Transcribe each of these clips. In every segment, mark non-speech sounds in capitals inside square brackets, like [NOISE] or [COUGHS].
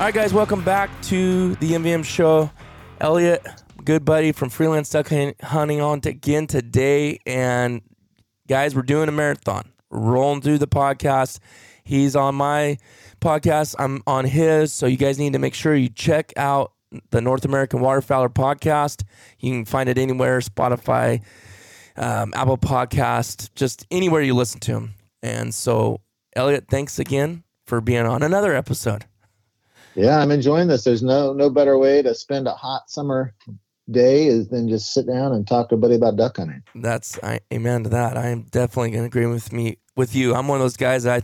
All right, guys, welcome back to the MVM show. Elliot, good buddy from Freelance Duck Hunting, on again today. And guys, we're doing a marathon. Rolling through the podcast. He's on my podcast. I'm on his. So you guys need to make sure you check out the North American Waterfowler podcast. You can find it anywhere Spotify, um, Apple Podcast, just anywhere you listen to him. And so, Elliot, thanks again for being on another episode. Yeah, I'm enjoying this. There's no no better way to spend a hot summer day is than just sit down and talk to a buddy about duck hunting. That's I amen to that. I am definitely going to agree with me with you. I'm one of those guys. I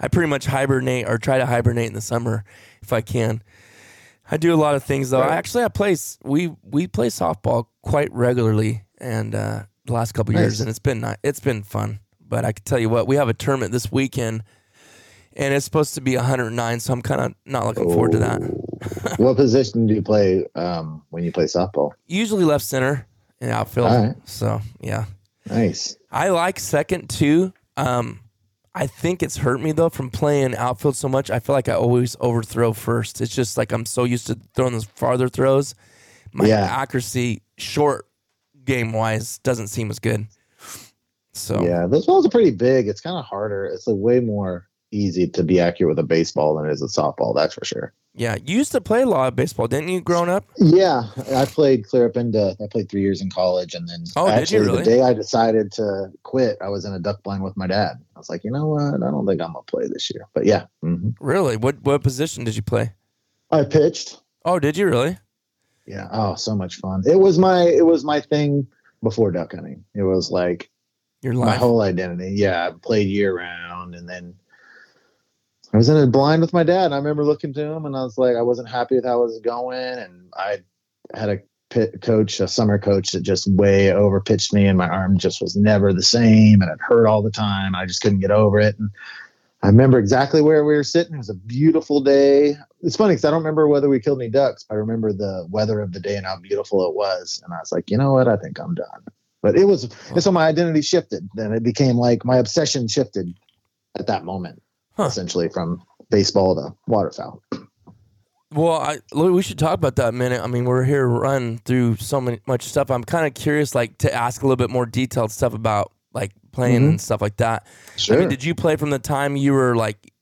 I pretty much hibernate or try to hibernate in the summer if I can. I do a lot of things though. I actually I play s- we we play softball quite regularly and uh, the last couple years and it's been it's been fun. But I can tell you what, we have a tournament this weekend and it's supposed to be 109, so I'm kind of not looking forward to that. what position do you play um, when you play softball? Usually left center and outfield. Right. So yeah. Nice. I like second too. Um, I think it's hurt me though from playing outfield so much. I feel like I always overthrow first. It's just like I'm so used to throwing those farther throws. My Yeah. accuracy, short game wise, doesn't seem as good. So Yeah, those balls are pretty big. It's kind of harder. It's a way more easy to be accurate with a baseball than it is a softball. That's for sure. yeah, you used to play a lot of baseball, didn't you? Growing up, Yeah, I played clear up into. I played three years in college, and then Oh, did you actually really? the day I decided to quit, I was in a duck blind with my dad. I was like, you know what? I don't think I'm gonna play this year. But yeah, hmm really? What what position did you play? I pitched. Oh, did you really? Yeah. Oh, so much fun. It was my it was my thing before duck hunting. It was like Your my whole identity. Yeah, I played year round, and then I was in a blind with my dad. And I remember looking to him, and I was like, I wasn't happy with how it was going, and I had a pit coach, a summer coach that just way over pitched me, and my arm just was never the same, and it hurt all the time. I just couldn't get over it, and I remember exactly where we were sitting. It was a beautiful day. It's funny because I don't remember whether we killed any ducks. But I remember the weather of the day and how beautiful it was. And I was like, you know what? I think I'm done. But it was, and so my identity shifted. Then it became like my obsession shifted at that moment, Huh. essentially from baseball to waterfowl. Well, I, we should talk about that a minute. I mean, we're here to run through so many, much stuff. I'm kind of curious, like, to ask a little bit more detailed stuff about like playing Mhm. and stuff like that. Sure. I mean, did you play from the time you were like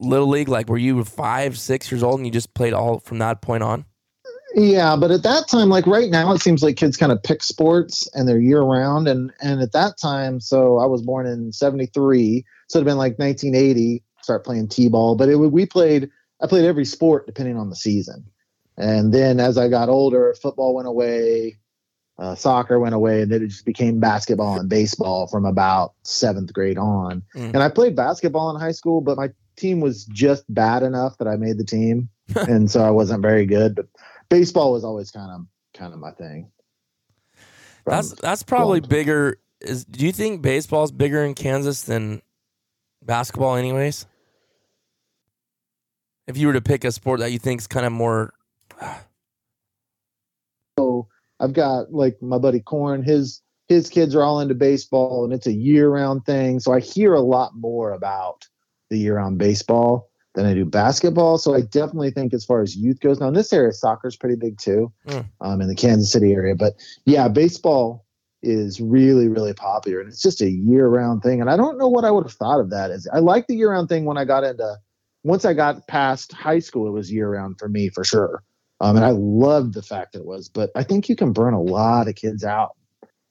little league, like were you five, six years old, and you just played all from that point on? Yeah, but at that time, like right now, it seems like kids kind of pick sports and they're year round. And and at that time, so I was born in '73, so it'd have been like 1980. start playing t-ball. But it we played. I played every sport depending on the season. And then as I got older, football went away, uh, soccer went away, and then it just became basketball and baseball from about seventh grade on. Mm. And I played basketball in high school, but my team was just bad enough that I made the team, [LAUGHS] and so I wasn't very good. But baseball was always kind of kind of my thing. From- That's that's probably bigger. Is do you think baseball's bigger in Kansas than basketball, anyways? If you were to pick a sport that you think is kind of more, so I've got like my buddy Corn, his his kids are all into baseball and it's a year round thing. So I hear a lot more about the year round baseball than I do basketball. So I definitely think as far as youth goes, now in this area, soccer's pretty big too, Mm. um, in the Kansas City area. But yeah, baseball is really, really popular and it's just a year round thing. And I don't know what I would have thought of that as I like the year round thing when I got into once I got past high school, it was year round for me for sure. Um, and I loved the fact that it was, but I think you can burn a lot of kids out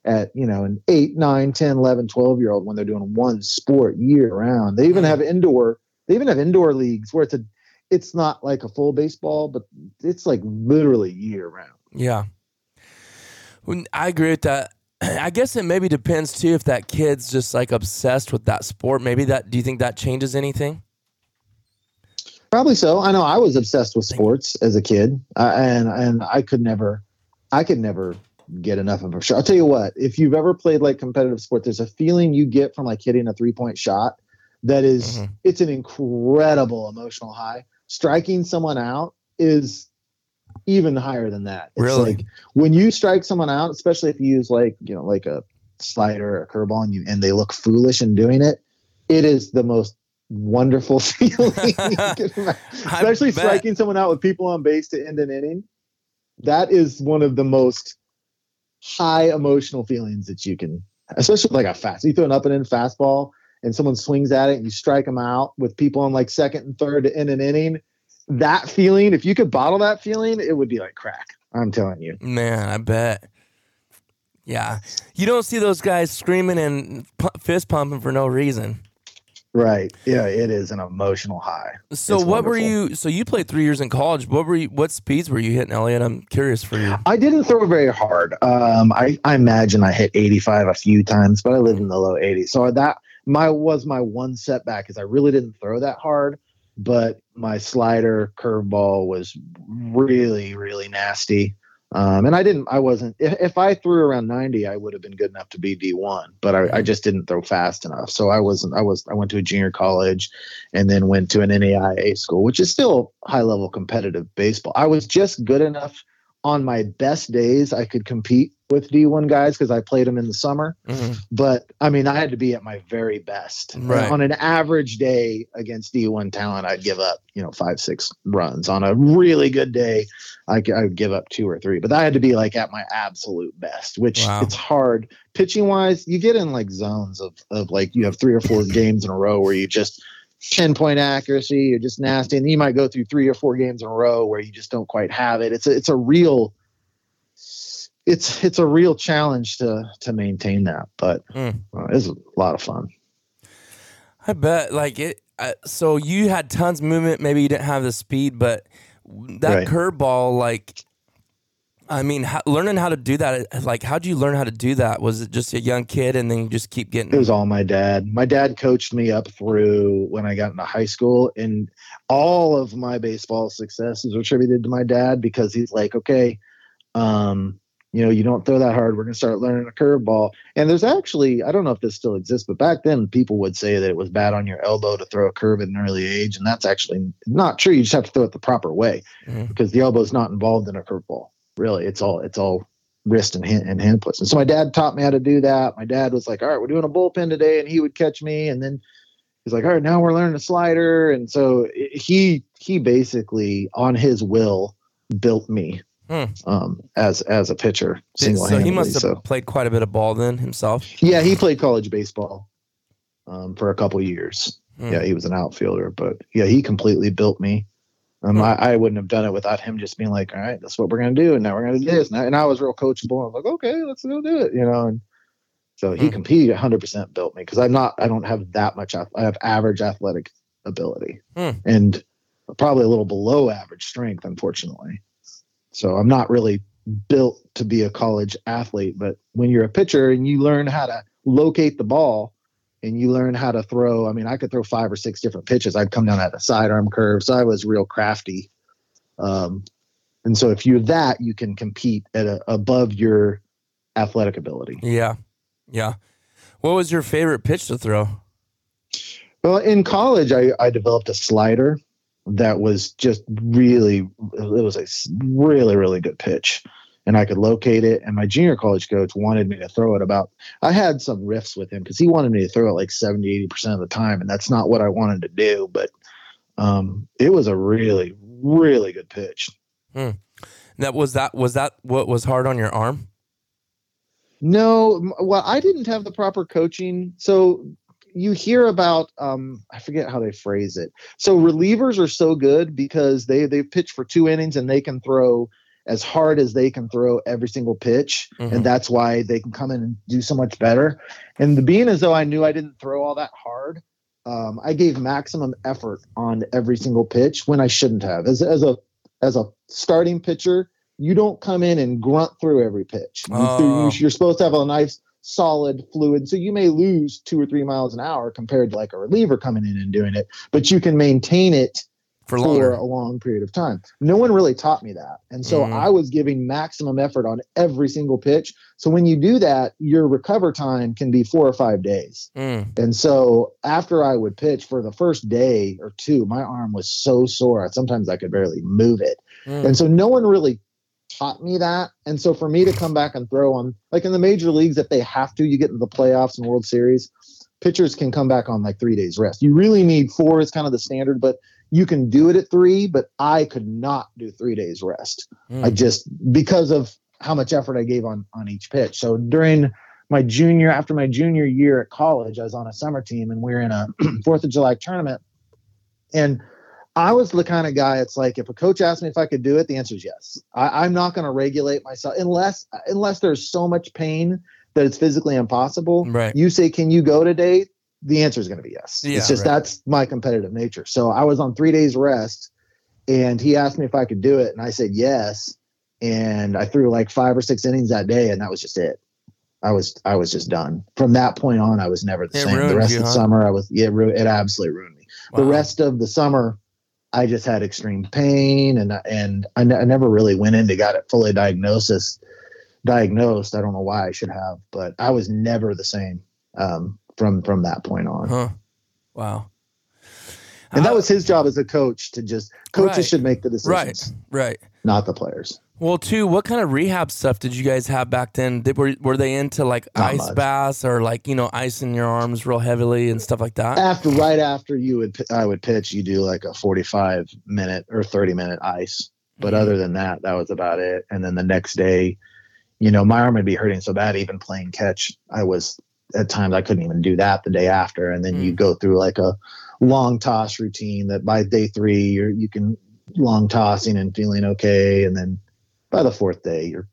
at, you know, an 8, 9, 10, 11, 12 year old when they're doing one sport year round. They even have indoor, they even have indoor leagues where it's a, it's not like a full baseball, but it's like literally year round. yeah. I agree with that. I guess it maybe depends too if that kid's just like obsessed with that sport. Maybe that. Do you think that changes anything? Probably so. I know I was obsessed with sports as a kid, uh, and and I could never, I could never get enough of a shot. I'll tell you what. If you've ever played like competitive sport, there's a feeling you get from like hitting a three point shot that is- Mhm. it's an incredible emotional high. Striking someone out is even higher than that. It's Really? like when you strike someone out, especially if you use like you know like a slider or a curveball and you and they look foolish in doing it, it is the most wonderful [LAUGHS] feeling. you [LAUGHS] can imagine. Especially striking someone out with people on base to end an inning. That is one of the most high emotional feelings that you can, especially like a fast. You throw an up and in fastball and someone swings at it and you strike them out with people on like second and third to end an inning. That feeling, if you could bottle that feeling, it would be like crack. I'm telling you. Man, I bet. Yeah, you don't see those guys screaming and pu- fist pumping for no reason. Right. Yeah, it is an emotional high. So It's what were you? So you played three years in college. What were you? What speeds were you hitting, Elliot? I'm curious for you. I didn't throw very hard. Um, I, I imagine I hit 85 a few times, but I lived in the low 80s. So that my was my one setback is I really didn't throw that hard, but my slider curveball was really really nasty. Um, and I didn't. I wasn't. If, if I threw around 90, I would have been good enough to be D1. But I, I just didn't throw fast enough. So I wasn't. I was. I went to a junior college, and then went to an NAIA school, which is still high level competitive baseball. I was just good enough on my best days. I could compete with D1 guys because I played them in the summer. Mhm. But I mean, I had to be at my very best. Right. On an average day against D1 talent, I'd give up, you know, five, six runs. On a really good day, I, I would give up two or three. But I had to be like at my absolute best, which Wow. it's hard. Pitching wise, you get in like zones of, of like you have three or four games in a row where you just 10 point accuracy, you're just nasty. And you might go through three or four games in a row where you just don't quite have it. It's a, it's a real, it's, it's a real challenge to, to maintain that, but Mm. uh, it's a lot of fun. I bet. Like it. Uh, so you had tons of movement. Maybe you didn't have the speed, but that Right. curveball, like, I mean, how, learning how to do that. Like, how'd you learn how to do that? Was it just a young kid, and then you just keep getting? It was all my dad. My dad coached me up through when I got into high school, and all of my baseball successes are attributed to my dad because he's like, okay, um, you know, you don't throw that hard. We're going to start learning a curveball. And there's actually, I don't know if this still exists, but back then people would say that it was bad on your elbow to throw a curve at an early age, and that's actually not true. You just have to throw it the proper way Mhm. because the elbow's not involved in a curveball. Really, it's all it's all wrist and hand, and hand puts. And so my dad taught me how to do that. My dad was like, "All right, we're doing a bullpen today," and he would catch me, and then he's like, "All right, now we're learning a slider." And so he he basically on his will built me Hmm. um, as as a pitcher single so he handedly. must have So played quite a bit of ball then himself. yeah, he played college baseball um, for a couple years. Hmm. Yeah, he was an outfielder, but yeah, he completely built me. Um, Hmm. I, I wouldn't have done it without him just being like, "All right, that's what we're gonna do," and now we're gonna do this. And I, and I was real coachable. I was like, "Okay, let's go do it," you know. And so he Hmm. competed 100 percent built me because I'm not. I don't have that much. I have average athletic ability Hmm. and probably a little below average strength, unfortunately. So I'm not really built to be a college athlete, but when you're a pitcher and you learn how to locate the ball and you learn how to throw, I mean, I could throw five or six different pitches. I'd come down at a sidearm curve. So I was real crafty. Um, and so if you're that, you can compete at a, above your athletic ability. Yeah. Yeah. What was your favorite pitch to throw? Well, in college, I, I developed a slider that was just really, it was a really, really good pitch. And I could locate it. And my junior college coach wanted me to throw it about, I had some riffs with him because he wanted me to throw it like 70, 80% of the time. And that's not what I wanted to do. But um, it was a really, really good pitch. Hmm. That was that was that what was hard on your arm? No, well, I didn't have the proper coaching. So you hear about um I forget how they phrase it. So relievers are so good because they they pitch for two innings and they can throw as hard as they can throw every single pitch Mhm. and that's why they can come in and do so much better. And the being as though I knew I didn't throw all that hard, um, I gave maximum effort on every single pitch when I shouldn't have. As as a as a starting pitcher, you don't come in and grunt through every pitch. You- Oh. You're supposed to have a nice solid fluid. So you may lose two or three miles an hour compared to like a reliever coming in and doing it, but you can maintain it For for a long period of time. No one really taught me that. And so Mhm. I was giving maximum effort on every single pitch. So when you do that, your recover time can be four or five days. Mm. And so after I would pitch for the first day or two, my arm was so sore. Sometimes I could barely move it. Mm. And so no one really taught me that. And so for me to come back and throw on, like in the major leagues, if they have to, you get into the playoffs and World Series, pitchers can come back on like three days rest. You really need four is kind of the standard, but you can do it at three. But I could not do three days rest. Mm. I just because of how much effort I gave on on each pitch. So during my junior after my junior year at college, I was on a summer team and we were in a [CLEARS THROAT] Fourth of July tournament, and I was the kind of guy. It's like if a coach asked me if I could do it, the answer is yes. I, I'm not going to regulate myself unless unless there's so much pain that it's physically impossible. Right. You say, "Can you go today?" The answer is going to be yes. Yeah, it's just right. that's my competitive nature. So I was on three days rest, and he asked me if I could do it, and I said yes. And I threw like five or six innings that day, and that was just it. I was I was just done. From that point on, I was never the It same. The rest you, of the huh? summer, I was yeah, it, ru- it absolutely ruined me. The rest of the summer, I just had extreme pain, and and I, never really went in to got it fully diagnosis diagnosed. I don't know why I should have, but I was never the same um, from from that point on. Huh. Wow. And that Uh, was his job as a coach to just coaches Right. should make the decisions, right. Right. not the players. Well, too, what kind of rehab stuff did you guys have back then? Did, were were they into like Not ice much. baths or like you know icing your arms real heavily and stuff like that? After right after you would I would pitch, you do like a forty five minute or thirty minute ice. But Mhm. other than that, that was about it. And then the next day, you know, my arm would be hurting so bad, even playing catch, I was at times I couldn't even do that the day after. And then you Mm. go through like a long toss routine that by day three you're you can long tossing and feeling okay. And then by the fourth day, you're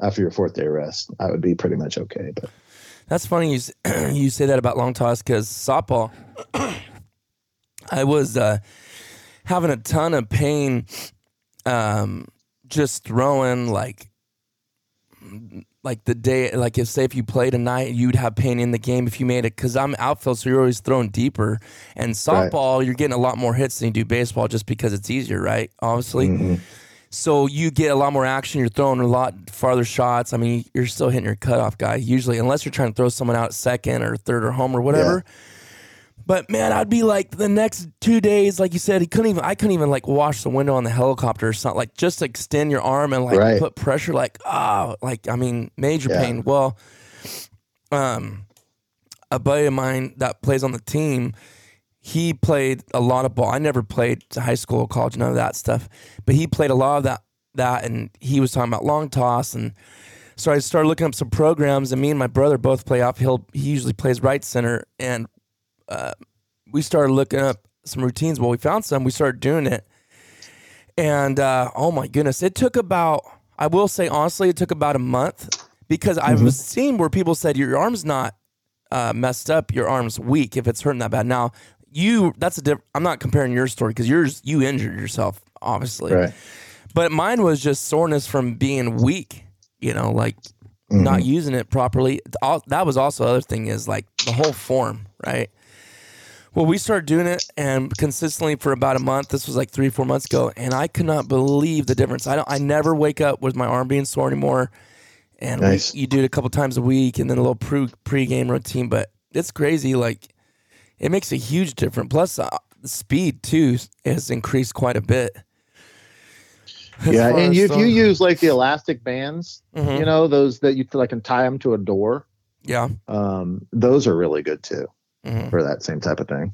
after your fourth day rest, I would be pretty much okay. But That's funny you [CLEARS THROAT] you say that about long toss because softball. [CLEARS THROAT] I was uh, having a ton of pain, um, just throwing like, like the day, like if say if you played a night, you'd have pain in the game if you made it because I'm outfield, so you're always throwing deeper. And softball, you're getting a lot more hits than you do baseball, just because it's easier, right? Obviously. Mhm. So you get a lot more action. You're throwing a lot farther shots. I mean, you're still hitting your cutoff guy usually, unless you're trying to throw someone out at second or third or home or whatever. But man, I'd be like the next two days, like you said, he couldn't even. I couldn't even like wash the window on the helicopter or something. Like just extend your arm and like Right. put pressure. Like ah, like I mean, major Yeah. pain. Well, um, a buddy of mine that plays on the team, he played a lot of ball. I never played high school, college, none of that stuff. But he played a lot of that that and he was talking about long toss and so I started looking up some programs and me and my brother both play outfield. He usually plays right center and uh, we started looking up some routines. Well, we found some. We started doing it. And uh, oh my goodness, it took about, I will say honestly, it took about a month because I've seen where people said your arm's not uh, messed up, your arm's weak if it's hurting that bad. Now, you that's a different. I'm not comparing your story because yours you injured yourself obviously, Right. but mine was just soreness from being weak. You know, like not mm-hmm. using it properly. All, that was also the other thing is like the whole form, right? Well, we started doing it and consistently for about a month. This was like three, four months ago, and I could not believe the difference. I don't. I never wake up with my arm being sore anymore. And we- you do it a couple times a week, and then a little pre pre-game routine. But it's crazy. Like it makes a huge difference. Plus, uh, the speed too has increased quite a bit. As yeah, and you, if you use like the elastic bands, Mhm. you know, those that you like can tie them to a door, yeah, um, those are really good too Mhm. for that same type of thing.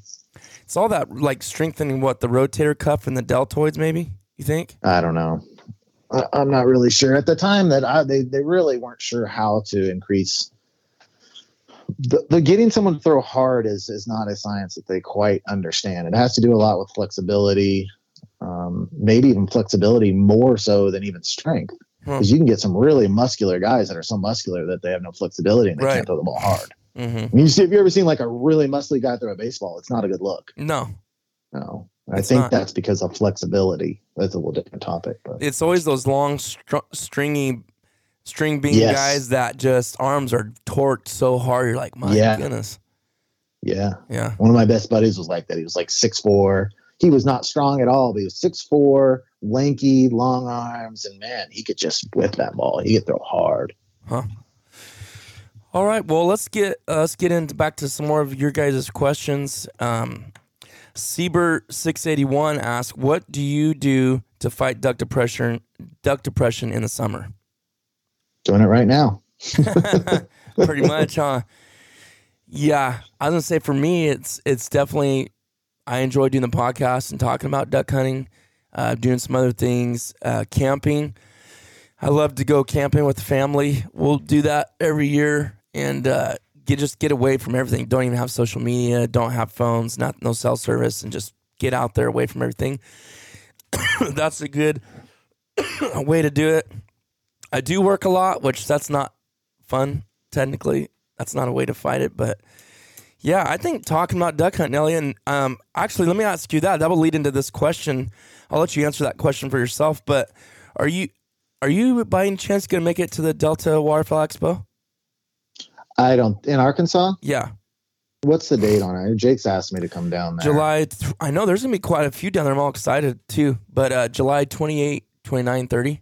it's all that like strengthening what the rotator cuff and the deltoids. Maybe you think? I don't know. I, I'm not really sure. At the time that I, they they really weren't sure how to increase. The, the getting someone to throw hard is is not a science that they quite understand. It has to do a lot with flexibility, um, maybe even flexibility more so than even strength. Hmm. Because you can get some really muscular guys that are so muscular that they have no flexibility and they Right. can't throw the ball hard. Mm-hmm. You see, if you ever seen like a really muscly guy throw a baseball, it's not a good look. No, No, I think not. that's because of flexibility. That's a little different topic, but it's always those long, str- stringy, string bean Yes. guys that just arms are torqued so hard. You're like, my Yeah. goodness. yeah. Yeah. One of my best buddies was like that. He was like six four. He was not strong at all, but he was six four, lanky, long arms, and man, he could just whip that ball. He could throw hard. Huh. All right. Well, let's get uh, let's get into back to some more of your guys' questions. Um, Sieber six eighty one asks, "What do you do to fight duck depression duck depression in the summer?" Doing it right now. [LAUGHS] [LAUGHS] Pretty much, huh? Yeah, I was gonna say for me, it's it's definitely I enjoy doing the podcast and talking about duck hunting, uh, doing some other things, uh, camping. I love to go camping with the family. We'll do that every year and uh, get just get away from everything. Don't even have social media. Don't have phones. Not no cell service, and just get out there away from everything. [COUGHS] That's a good [COUGHS] way to do it. I do work a lot, which that's not fun technically. That's not a way to fight it, but yeah, I think talking about duck hunting, Elliot, and um, actually, let me ask you that. That will lead into this question. I'll let you answer that question for yourself. But are you are you by any chance going to make it to the Delta Waterfowl Expo? I don't in Arkansas. Yeah, What's the date on it? Jake's asked me to come down there. July. Th- I know there's going to be quite a few down there. I'm all excited too. But uh, July 28, 29, 30.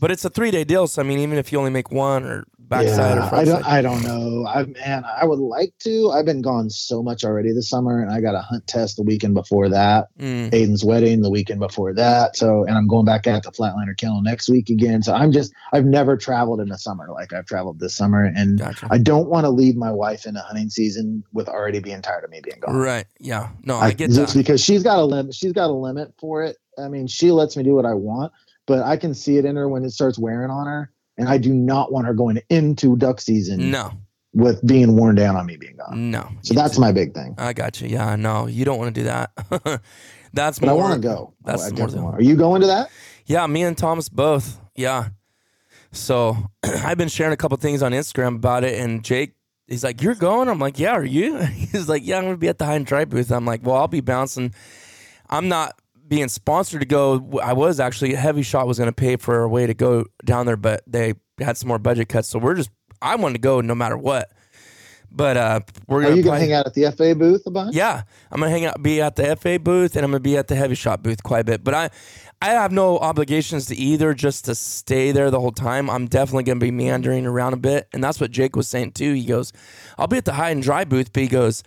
But it's a three day deal. So I mean, even if you only make one or backside or yeah, I front don't. side. I don't know. I man, I would like to. I've been gone so much already this summer, and I got a hunt test the weekend before that. Mm, Aiden's wedding the weekend before that. So, and I'm going back at the Flatlander Kennel next week again. So I'm just, I've never traveled in the summer like I've traveled this summer, and gotcha. I don't want to leave my wife in a hunting season with already being tired of me being gone. Right. Yeah. No, I get just that. because she's got a limit. She's got a limit for it. I mean, she lets me do what I want, but I can see it in her when it starts wearing on her. And I do not want her going into duck season No. with being worn down on me being gone. No. So that's my big thing. I got you. Yeah, no, you don't want to do that. [LAUGHS] that's But more. I want to go. That's I more than- Are you going to that? Yeah, me and Thomas both. Yeah. So [CLEARS THROAT] I've been sharing a couple things on Instagram about it, and Jake, he's like, "You're going?" I'm like, "Yeah." Are you? [LAUGHS] He's like, "Yeah, I'm gonna be at the high and dry booth." I'm like, "Well, I'll be bouncing." I'm not being sponsored to go. I was actually Hevi-Shot was gonna pay for a way to go down there, but they had some more budget cuts, so we're just. I wanted to go no matter what. But uh, we're Are gonna you gonna probably- hang out at the FA booth a bunch? Yeah, I'm gonna hang out, be at the FA booth, and I'm gonna be at the Hevi-Shot booth quite a bit. But I, I have no obligations to either, just to stay there the whole time. I'm definitely gonna be meandering around a bit, and that's what Jake was saying too. He goes, "I'll be at the high and dry booth," but he goes,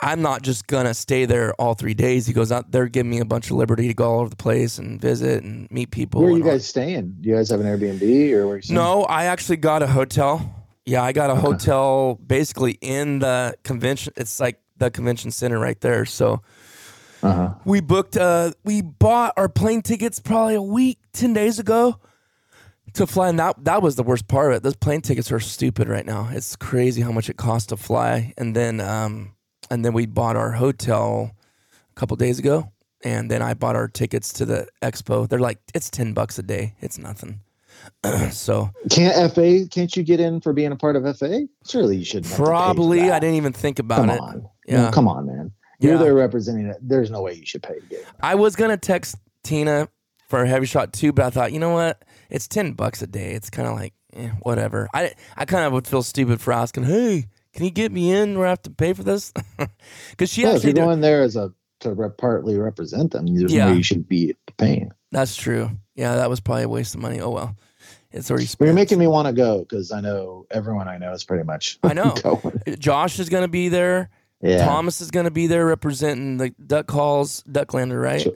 "I'm not just gonna stay there all three days." He goes, "Out- "They're giving me a bunch of liberty to go all over the place and visit and meet people." Where are you and all- guys staying? Do you guys have an Airbnb or where? No, I actually got a hotel. Yeah, I got a hotel basically in the convention. It's like the convention center right there. So Uh-huh. we booked. Uh, we bought our plane tickets probably a week, ten days ago to fly. And that that was the worst part of it. Those plane tickets are stupid right now. It's crazy how much it costs to fly. And then um, and then we bought our hotel a couple days ago. And then I bought our tickets to the expo. They're like it's ten bucks a day. It's nothing. [CLEARS THROAT] so Can't FA? Can't you get in for being a part of FA? Surely you shouldn't. have to pay for Probably. I didn't even think about it. Come it. on. Yeah. No, come on, man. You're Yeah. there representing it. There's no way you should pay to get in. I was gonna text Tina for a Hevi-Shot too, but I thought, you know what? It's ten bucks a day. It's kind of like eh, whatever. I I kind of would feel stupid for asking, hey, can you get me in? Where I have to pay for this? [LAUGHS] Because she Yeah, if actually you're going there as a to re- partly represent them, there's Yeah. no you should be paying. That's true. Yeah, that was probably a waste of money. Oh well, it's already But spent. you're making me want to go because I know everyone I know is pretty much. I know. [LAUGHS] going. Josh is gonna be there. Yeah. Thomas is gonna be there representing the Duck Calls Ducklander, right? Sure.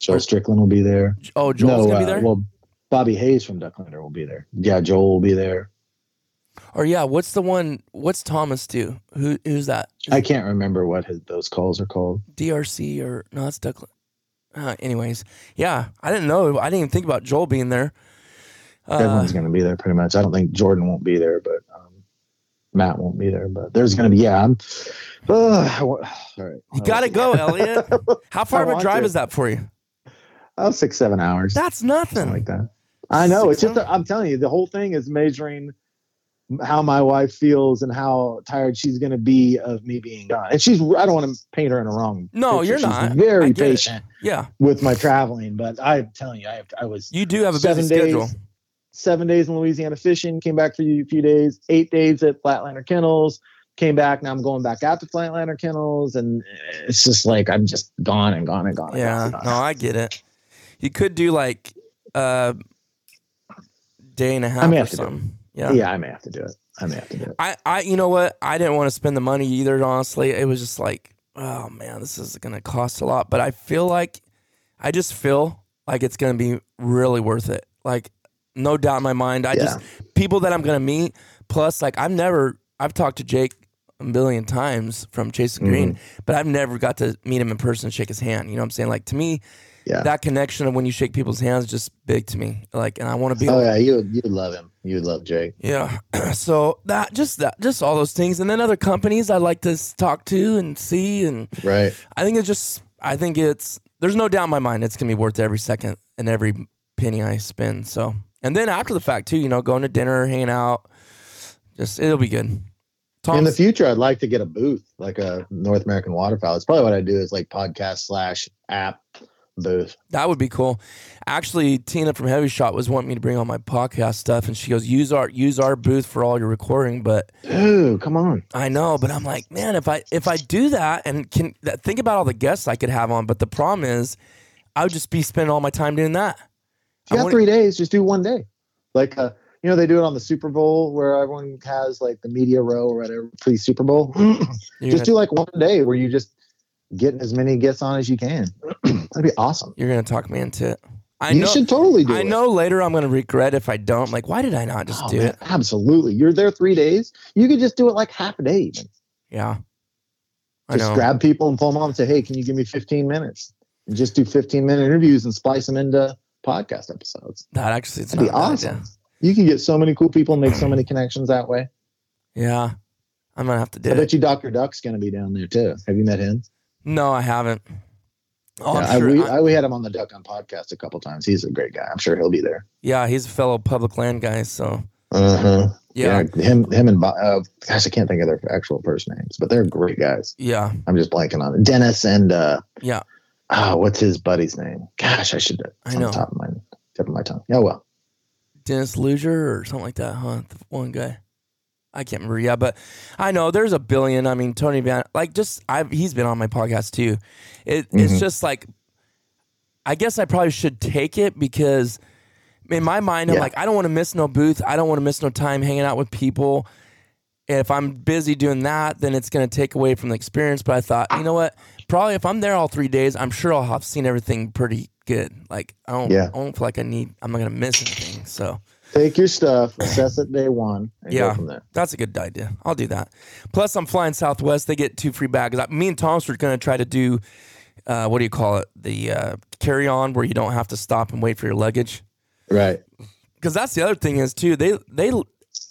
Joel Strickland will be there. Oh, Joel's no, gonna be uh, there. well, Bobby Hayes from Ducklander will be there. Yeah, Joel will be there. Or yeah, what's the one? What's Thomas do? Who who's that? I can't remember what his, those calls are called. DRC or no, it's Duck. Uh, anyways, yeah, I didn't know. I didn't even think about Joel being there. Uh, Everyone's going to be there pretty much. I don't think Jordan won't be there, but um, Matt won't be there. But there's going to be yeah. I'm. Uh, all right. you gotta go, [LAUGHS] Elliot. How far of a drive to. is that for you? Oh, six seven hours. That's something nothing. like that. I know. It's Six just. I'm telling you, the whole thing is measuring how my wife feels and how tired she's going to be of me being gone. And she's. I don't want to paint her in a wrong. No, picture. you're She's not. Very get it. patient Yeah, with my traveling, but I'm telling you, I have, I was you do have a busy seven schedule. days. Seven days in Louisiana fishing. Came back for a few days. Eight days at Flatlander Kennels. Came back. Now I'm going back out to Flatlander Kennels, and it's just like I'm just gone and gone and gone. Yeah, and gone. no, I get it. You could do like a day and a half may or have to do something. Yeah. yeah, I may have to do it. I may have to do it. I, I, you know what? I didn't want to spend the money either. Honestly, it was just like, oh man, this is gonna cost a lot. But I feel like, I just feel like it's gonna be really worth it. Like, no doubt in my mind. I just people that I'm gonna meet. Plus, like, I've never, I've talked to Jake a million times from Chasing Green, Mm-hmm. but I've never got to meet him in person and shake his hand. You know what I'm saying? Like to me, Yeah. that connection of when you shake people's hands is just big to me. Like, and I want to be. oh yeah, you would- you would love him. You would love Jake. Yeah. [CLEARS THROAT] so that just that just all those things, and then other companies I like to talk to and see, and Right. I think it's just I think it's there's no doubt in my mind it's gonna be worth every second and every penny I spend. So and then after the fact too, you know, going to dinner, hanging out, just it'll be good. In the future, I'd like to get a booth, like a North American waterfowl. It's probably what I do is like podcast slash app booth. that would be cool. Actually, Tina from Hevi-Shot was wanting me to bring all my podcast stuff, and she goes, "Use our use our booth for all your recording." But Ooh, come on. I know, but I'm like, man, if I if I do that and can think about all the guests I could have on, but the problem is, I would just be spending all my time doing that. You I got wanna- three days, just do one day. Like uh, you know, they do it on the Super Bowl where everyone has like the media row or whatever pre Super Bowl. [CLEARS THROAT] Just do like one day where you just get as many guests on as you can. [CLEARS THROAT] That'd be awesome. you're gonna talk me into it. I you know. should totally do it. I it. know later I'm gonna regret if I don't. Like, why did I not just Oh, do man, it? Absolutely. You're there three days. You could just do it like half a day even. Yeah, I Just know. grab people and pull them on and say, hey, can you give me 15 minutes? And just do 15 minute interviews and splice them into podcast episodes. that actually, it's That'd be not a bad awesome. You can get so many cool people and make so [CLEARS THROAT] many connections that way. Yeah, I'm gonna have to do I it. I bet you Dr. Duck's going to be down there too. Have you met him? No, I haven't. Oh, Yeah, I'm I- sure. we, I- we had him on the Duck on podcast a couple times. He's a great guy. I'm sure he'll be there. yeah, he's a fellow public land guy, so Uh-huh. yeah, him, him, and uh, gosh, I can't think of their actual first names, but they're great guys. yeah, I'm just blanking on it. Dennis and uh, yeah. oh, what's his buddy's name? Gosh, I should. I It's on know. the top of my tip of my tongue. Oh well, Dennis Luger or something like that, huh? The one guy. I can't remember. Yeah, but I know there's a billion. I mean, Tony Van, like, just I've he's been on my podcast too. It, It's mm-hmm. just like, I guess I probably should take it because in my mind, I'm like, I don't want to miss no booth. I don't want to miss no time hanging out with people. And if I'm busy doing that, then it's going to take away from the experience. But I thought, you know what? Probably if I'm there all three days, I'm sure I'll have seen everything pretty good. Like I don't, Yeah. I don't feel like I need. I'm not going to miss anything. So Take your stuff, assess it day one, and Yeah. go from there. that's a good idea. I'll do that. Plus, I'm flying Southwest. They get two free bags. Me and Thomas were going to try to do, uh, what do you call it? The uh, carry on where you don't have to stop and wait for your luggage. Right. because that's the other thing is too they they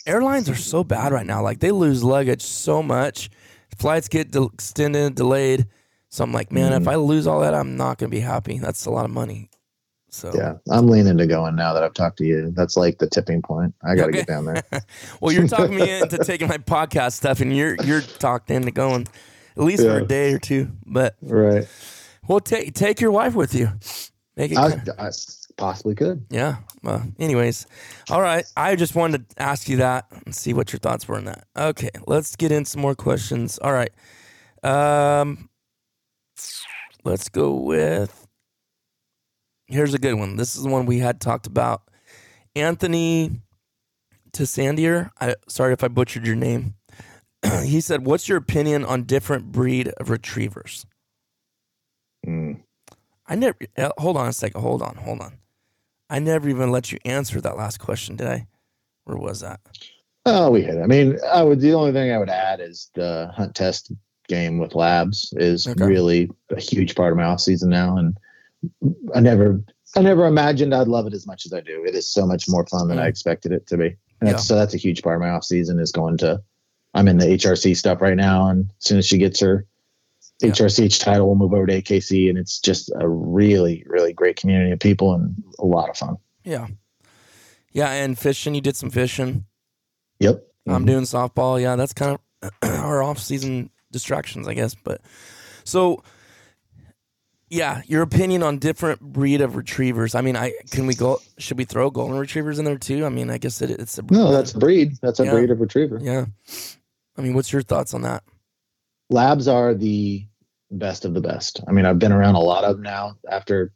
airlines are so bad right now like they lose luggage so much flights get de- extended delayed so i'm like man Mm-hmm. if i lose all that i'm not gonna be happy that's a lot of money so Yeah. I'm leaning to going now that I've talked to you. That's like the tipping point. I got to Okay. get down there. [LAUGHS] well you're talking me [LAUGHS] into taking my podcast stuff and you're you're talked into going at least for a day or two but right. well take take your wife with you make it I, I possibly could. Yeah. Well, anyways, all right. I just wanted to ask you that and see what your thoughts were on that. Okay, let's get in some more questions. All right. Um, let's go with. Here's a good one. This is the one we had talked about. Anthony Tissandier. I sorry if I butchered your name. [CLEARS THROAT] he said, "What's your opinion on different breed of retrievers?" Mm. I never. uh, Hold on a second. Hold on. Hold on. I never even let you answer that last question, did I? Where was that? Oh, we hit it. I mean, I would. The only thing I would add is the hunt test game with labs is Okay. really a huge part of my off season now, and I never, I never imagined I'd love it as much as I do. It is so much more fun than I expected it to be. And Yeah. that's, so that's a huge part of my off season is going to. I'm in the HRC stuff right now, and as soon as she gets her Yeah. HRCH title, we'll move over to AKC, and it's just a really, really great community of people and a lot of fun. Yeah. Yeah, and fishing. You did some fishing. Yep. I'm Mhm. doing softball. Yeah, that's kind of [CLEARS THROAT] our off season distractions, I guess. But so, yeah, your opinion on different breed of retrievers. I mean, I can we go? Should we throw golden retrievers in there too? I mean, I guess it, it's a No, that's a breed. That's a Yeah. breed of retriever. yeah. I mean, what's your thoughts on that? labs are the best of the best. I mean, I've been around a lot of them now after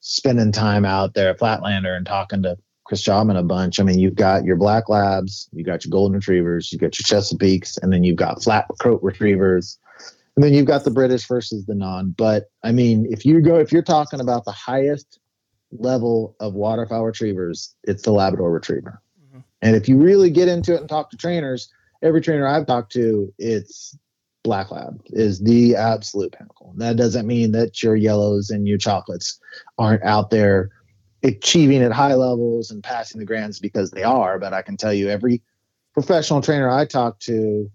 spending time out there at Flatlander and talking to Chris Jobman a bunch. I mean, you've got your black labs, you got your golden retrievers, you got your Chesapeakes, and then you've got flat coat retrievers. And then you've got the British versus the non. But I mean, if you go, if you're talking about the highest level of waterfowl retrievers, it's the Labrador retriever. Mhm. And if you really get into it and talk to trainers, every trainer I've talked to, it's black lab is the absolute pinnacle. That doesn't mean that your yellows and your chocolates aren't out there achieving at high levels and passing the grands because they are. But I can tell you, every professional trainer I talk to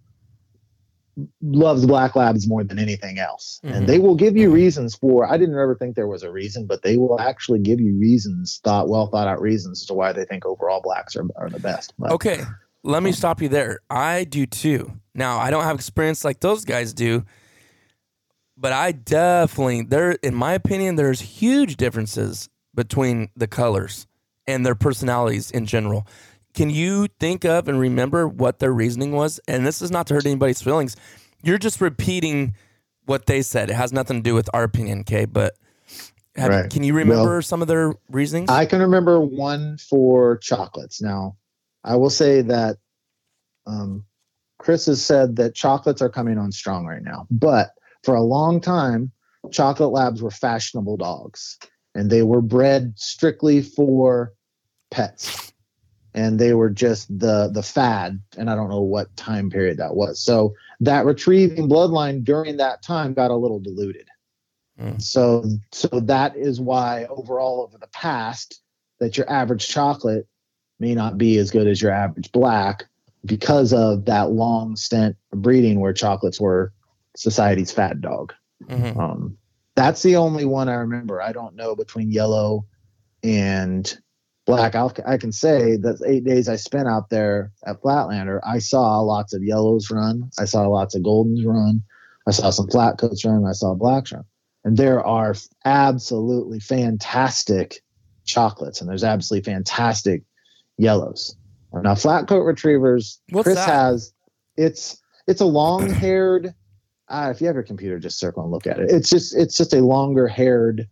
loves black labs more than anything else. Mhm. And they will give you reasons for, I didn't ever think there was a reason, but they will actually give you reasons, thought, well thought out reasons as to why they think overall blacks are, are the best. But Okay, let me stop you there. I do too. Now, I don't have experience like those guys do, but I definitely there in my opinion there's huge differences between the colors and their personalities in general. Can you think of and remember what their reasoning was? And this is not to hurt anybody's feelings. You're just repeating what they said. It has nothing to do with our opinion, okay? But have, Right. can you remember Well, some of their reasonings? I can remember one for chocolates. Now, I will say that um, Chris has said that chocolates are coming on strong right now, but for a long time, chocolate labs were fashionable dogs, and they were bred strictly for pets, and they were just the the fad. And I don't know what time period that was. So that retrieving bloodline during that time got a little diluted. Mm. So so that is why overall over the past that your average chocolate may not be as good as your average black because of that long stint of breeding where chocolates were society's fat dog. Mhm. Um, that's the only one I remember. I don't know between yellow and black. I'll, I can say that eight days I spent out there at Flatlander, I saw lots of yellows run. I saw lots of goldens run. I saw some flat coats run. I saw blacks run. And there are absolutely fantastic chocolates and there's absolutely fantastic yellows. Now, flat coat retrievers, What's Chris that? has. It's it's a long haired. Uh, [CLEARS THROAT] if you have your computer, just circle and look at it. It's just it's just a longer haired,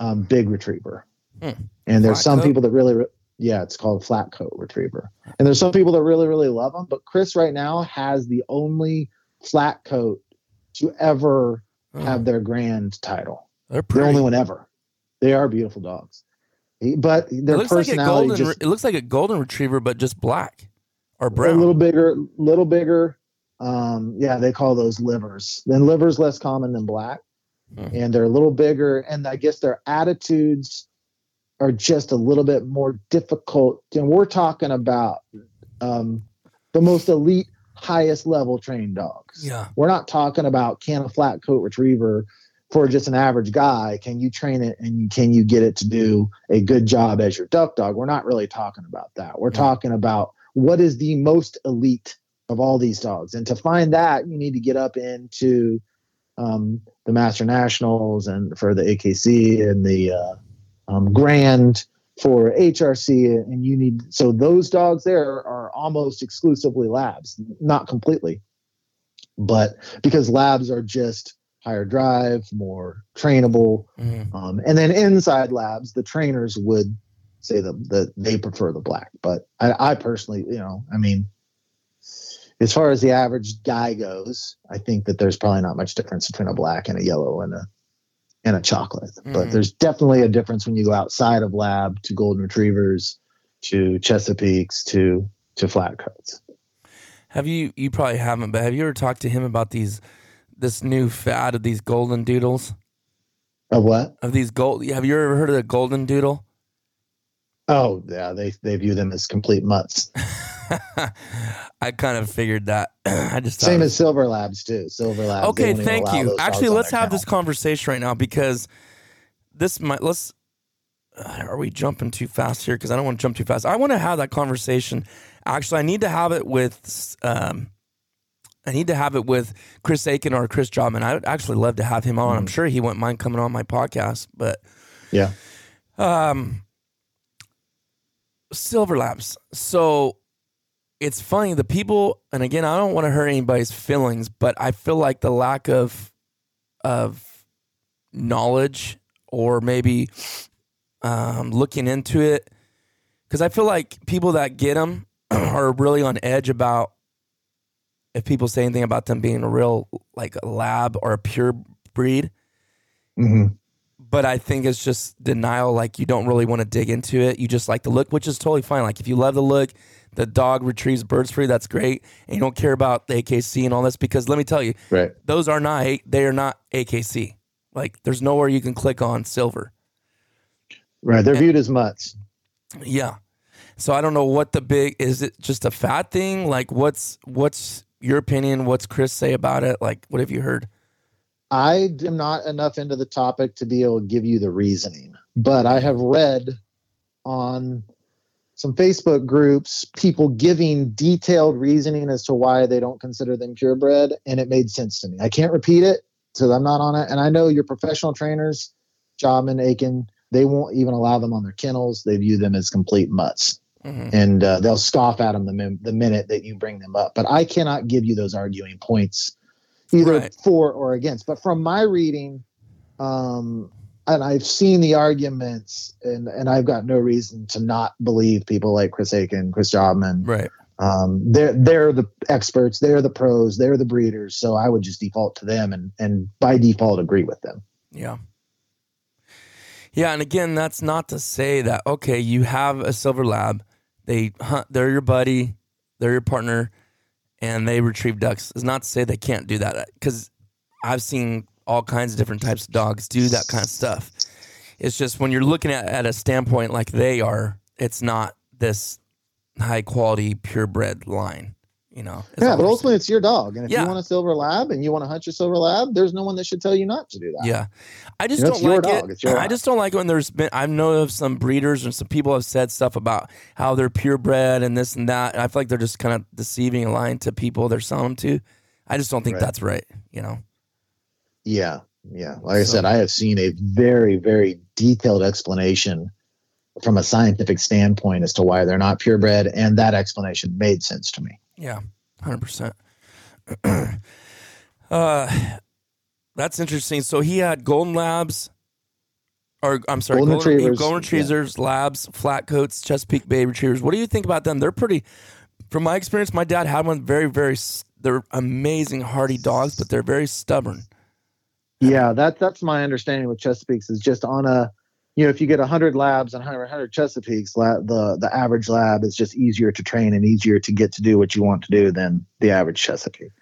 um, big retriever. Hmm. And there's Flat some coat? people that really, re- yeah, it's called flat coat retriever. And there's some people that really really love them. But Chris right now has the only flat coat to ever Oh, have their grand title. they're The only one ever. They are beautiful dogs. But it their looks like a personality golden. just it looks like a golden retriever, but just black or brown. a little bigger, little bigger. Um, yeah, they call those livers. Then livers less common than black, Hmm. and they're a little bigger. And I guess their attitudes are just a little bit more difficult. And we're talking about um, the most elite, highest level trained dogs. Yeah. We're not talking about can a flat coat retriever for just an average guy. Can you train it and you, can you get it to do a good job as your duck dog? We're not really talking about that. We're Yeah. talking about what is the most elite of all these dogs. And to find that, you need to get up into um, the Master Nationals and for the AKC and the uh, um, Grand for HRC. And you need, so those dogs there are almost exclusively labs, not completely, but because labs are just higher drive, more trainable. Mhm. Um, and then inside labs, the trainers would say that the, they prefer the black. But I, I personally, you know, I mean, as far as the average guy goes, I think that there's probably not much difference between a black and a yellow and a and a chocolate. But Mhm. there's definitely a difference when you go outside of lab to golden retrievers, to Chesapeakes, to to flat coats. Have you? You probably haven't, but have you ever talked to him about these? This new fad of these golden doodles. Of what? Of these gold. Have you ever heard of the golden doodle? Oh yeah, they they view them as complete mutts. [LAUGHS] [LAUGHS] I kind of figured that. [CLEARS THROAT] I just thought Same as silver labs too. Silver labs. Okay, thank you. Actually, let's have this conversation right now because this might let's. uh, Are we jumping too fast here? Because I don't want to jump too fast. I want to have that conversation. Actually, I need to have it with. Um, I need to have it with Chris Aiken or Chris Jobman. I would actually love to have him on. I'm sure he wouldn't mind coming on my podcast. But Yeah. um, Silver Labs. So it's funny. The people, and again, I don't want to hurt anybody's feelings, but I feel like the lack of of knowledge or maybe um, looking into it, because I feel like people that get them [CLEARS THROAT] are really on edge about if people say anything about them being a real like a lab or a pure breed hmm but I think it's just denial. Like you don't really want to dig into it. You just like the look, which is totally fine. Like if you love the look, the dog retrieves birds for you. That's great, and you don't care about the AKC and all this because let me tell you, Right. those are not they are not AKC. Like there's nowhere you can click on silver. Right. They're viewed as mutts. Yeah. So I don't know what the big is. It just a fat thing? Like what's what's your opinion? What's Chris say about it? Like what have you heard? I am not enough into the topic to be able to give you the reasoning, but I have read on some Facebook groups people giving detailed reasoning as to why they don't consider them purebred, and it made sense to me. I can't repeat it because I'm not on it, and I know your professional trainers, Jobman, Aiken, they won't even allow them on their kennels. They view them as complete mutts, Mhm. and uh, they'll scoff at them the, min- the minute that you bring them up. But I cannot give you those arguing points either Right. for or against. But from my reading, um, and I've seen the arguments, and and I've got no reason to not believe people like Chris Aiken, Chris Jobman. Right. Um, they're they're the experts, they're the pros, they're the breeders. So I would just default to them, and and by default agree with them. Yeah. Yeah, and again, that's not to say that okay, you have a silver lab, they hunt, they're your buddy, they're your partner, and they retrieve ducks. It's not to say they can't do that because I've seen all kinds of different types of dogs do that kind of stuff. It's just when you're looking at at a standpoint like they are, it's not this high quality purebred line. You know. yeah, but ultimately it's your dog, and if Yeah. you want a silver lab and you want to hunt your silver lab, there's no one that should tell you not to do that. Yeah, I just You know, don't like dog, it. it's your I just don't like when there's been. I know of some breeders and some people have said stuff about how they're purebred and this and that. And I feel like they're just kind of deceiving and lying to people they're selling them to. I just don't think Right. that's right. You know. Yeah, yeah. Like I said, I have seen a very, very detailed explanation from a scientific standpoint as to why they're not purebred, and that explanation made sense to me. Yeah, hundred percent. [CLEARS THROAT] Uh, that's interesting. So he had golden labs, or I'm sorry, Golden golden, retrievers, golden retrievers, labs, flat coats, Chesapeake Bay retrievers. What do you think about them? They're pretty. From my experience, my dad had one. Very, very. They're amazing, hardy dogs, but they're very stubborn. Yeah, that that's my understanding with Chesapeake's is just on a, you know, if you get 100 labs and 100, 100 Chesapeake's, la- the the average lab is just easier to train and easier to get to do what you want to do than the average Chesapeake.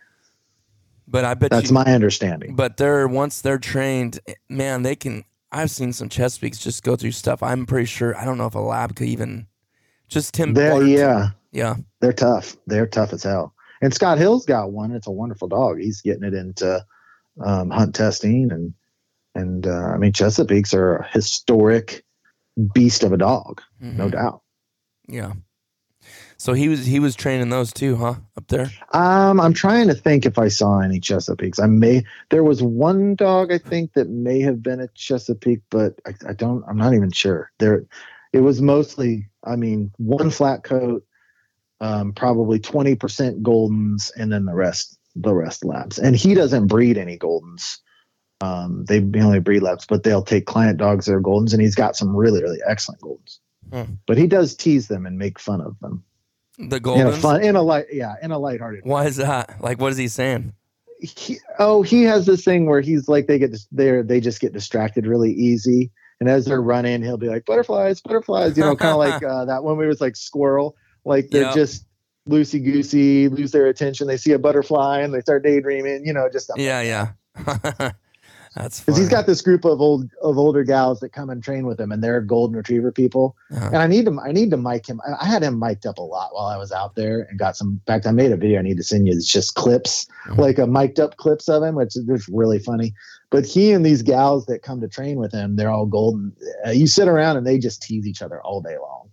But I bet That's you, my understanding. But they're once they're trained, man, they can. I've seen some Chesapeakes just go through stuff. I'm pretty sure. I don't know if a lab could even. Just Tim. They're, yeah, yeah. they're tough. They're tough as hell. And Scott Hill's got one. It's a wonderful dog. He's getting it into um, hunt testing and and uh, I mean Chesapeake's are a historic beast of a dog, no Mhm. doubt. Yeah. So he was he was training those too, huh? Up there. Um, I'm trying to think if I saw any Chesapeakes. I may. There was one dog I think that may have been a Chesapeake, but I, I don't. I'm not even sure. There, it was mostly. I mean, one flat coat, um, probably 20% Goldens, and then the rest, the rest labs. And he doesn't breed any Goldens. Um, they only breed labs, but they'll take client dogs that are Goldens, and he's got some really, really excellent Goldens. Hmm. But he does tease them and make fun of them The in a fun, in a light, yeah, in a lighthearted Why is that? Like, what is he saying? he, oh, he has this thing where he's like they get dis- they they just get distracted really easy, and as they're running, he'll be like butterflies, butterflies, you know, kind of [LAUGHS] like uh, that one where it was like squirrel, like they're Yeah. just loosey goosey, lose their attention. They see a butterfly and they start daydreaming, you know, just. Yeah, yeah. [LAUGHS] [LAUGHS] That's Because he's got this group of old of older gals that come and train with him, and they're golden retriever people. Uh-huh. And I need to I need to mic him. I, I had him mic'd up a lot while I was out there, and got some. In fact, I made a video I need to send you. It's just clips, Mhm. like a mic'd up clips of him, which is really funny. But he and these gals that come to train with him, they're all golden. Uh, you sit around and they just tease each other all day long.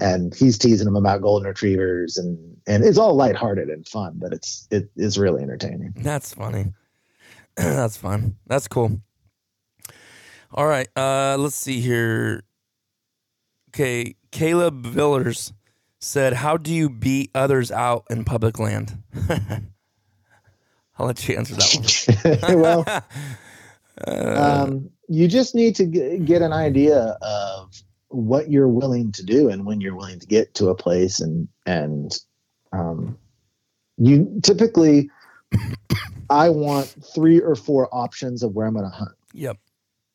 And he's teasing them about golden retrievers, and and it's all lighthearted and fun, but it's it is really entertaining. That's funny. [CLEARS THROAT] That's fun. That's cool. All right. Uh, let's see here. Okay, Caleb Villers said, "How do you beat others out in public land?" [LAUGHS] I'll let you answer that one. [LAUGHS] well, [LAUGHS] Uh, um, you just need to g- get an idea of what you're willing to do and when you're willing to get to a place and and um, you typically i want three or four options of where i'm going to hunt yep.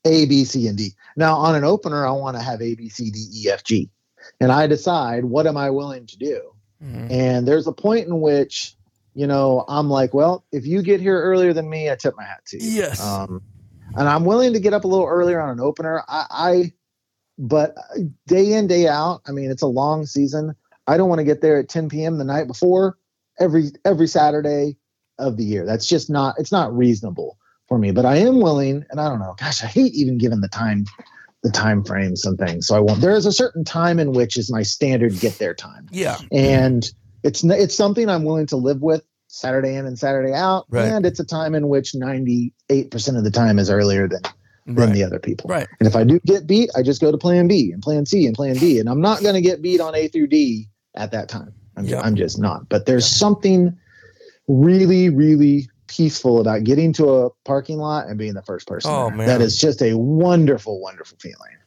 a b c and d now on an opener i want to have a b c d e f g and i decide what am i willing to do Mhm. and there's a point in which you know i'm like well if you get here earlier than me i tip my hat to you Yes. um, and I'm willing to get up a little earlier on an opener. I, I, but day in day out. I mean, it's a long season. I don't want to get there at 10 p.m. the night before every every Saturday of the year. That's just not. It's not reasonable for me. But I am willing, and I don't know. Gosh, I hate even giving the time, the time frames and things. So I won't. There is a certain time in which is my standard get there time yeah. and it's it's something I'm willing to live with Saturday in and Saturday out, Right. and it's a time in which 98 percent of the time is earlier than than Right. the other people. Right. And if I do get beat, I just go to Plan B and Plan C and Plan D, and I'm not going to get beat on A through D at that time. I'm, Yeah. I'm just not. But there's something really, really peaceful about getting to a parking lot and being the first person. Oh, there. man. that is just a wonderful, wonderful feeling.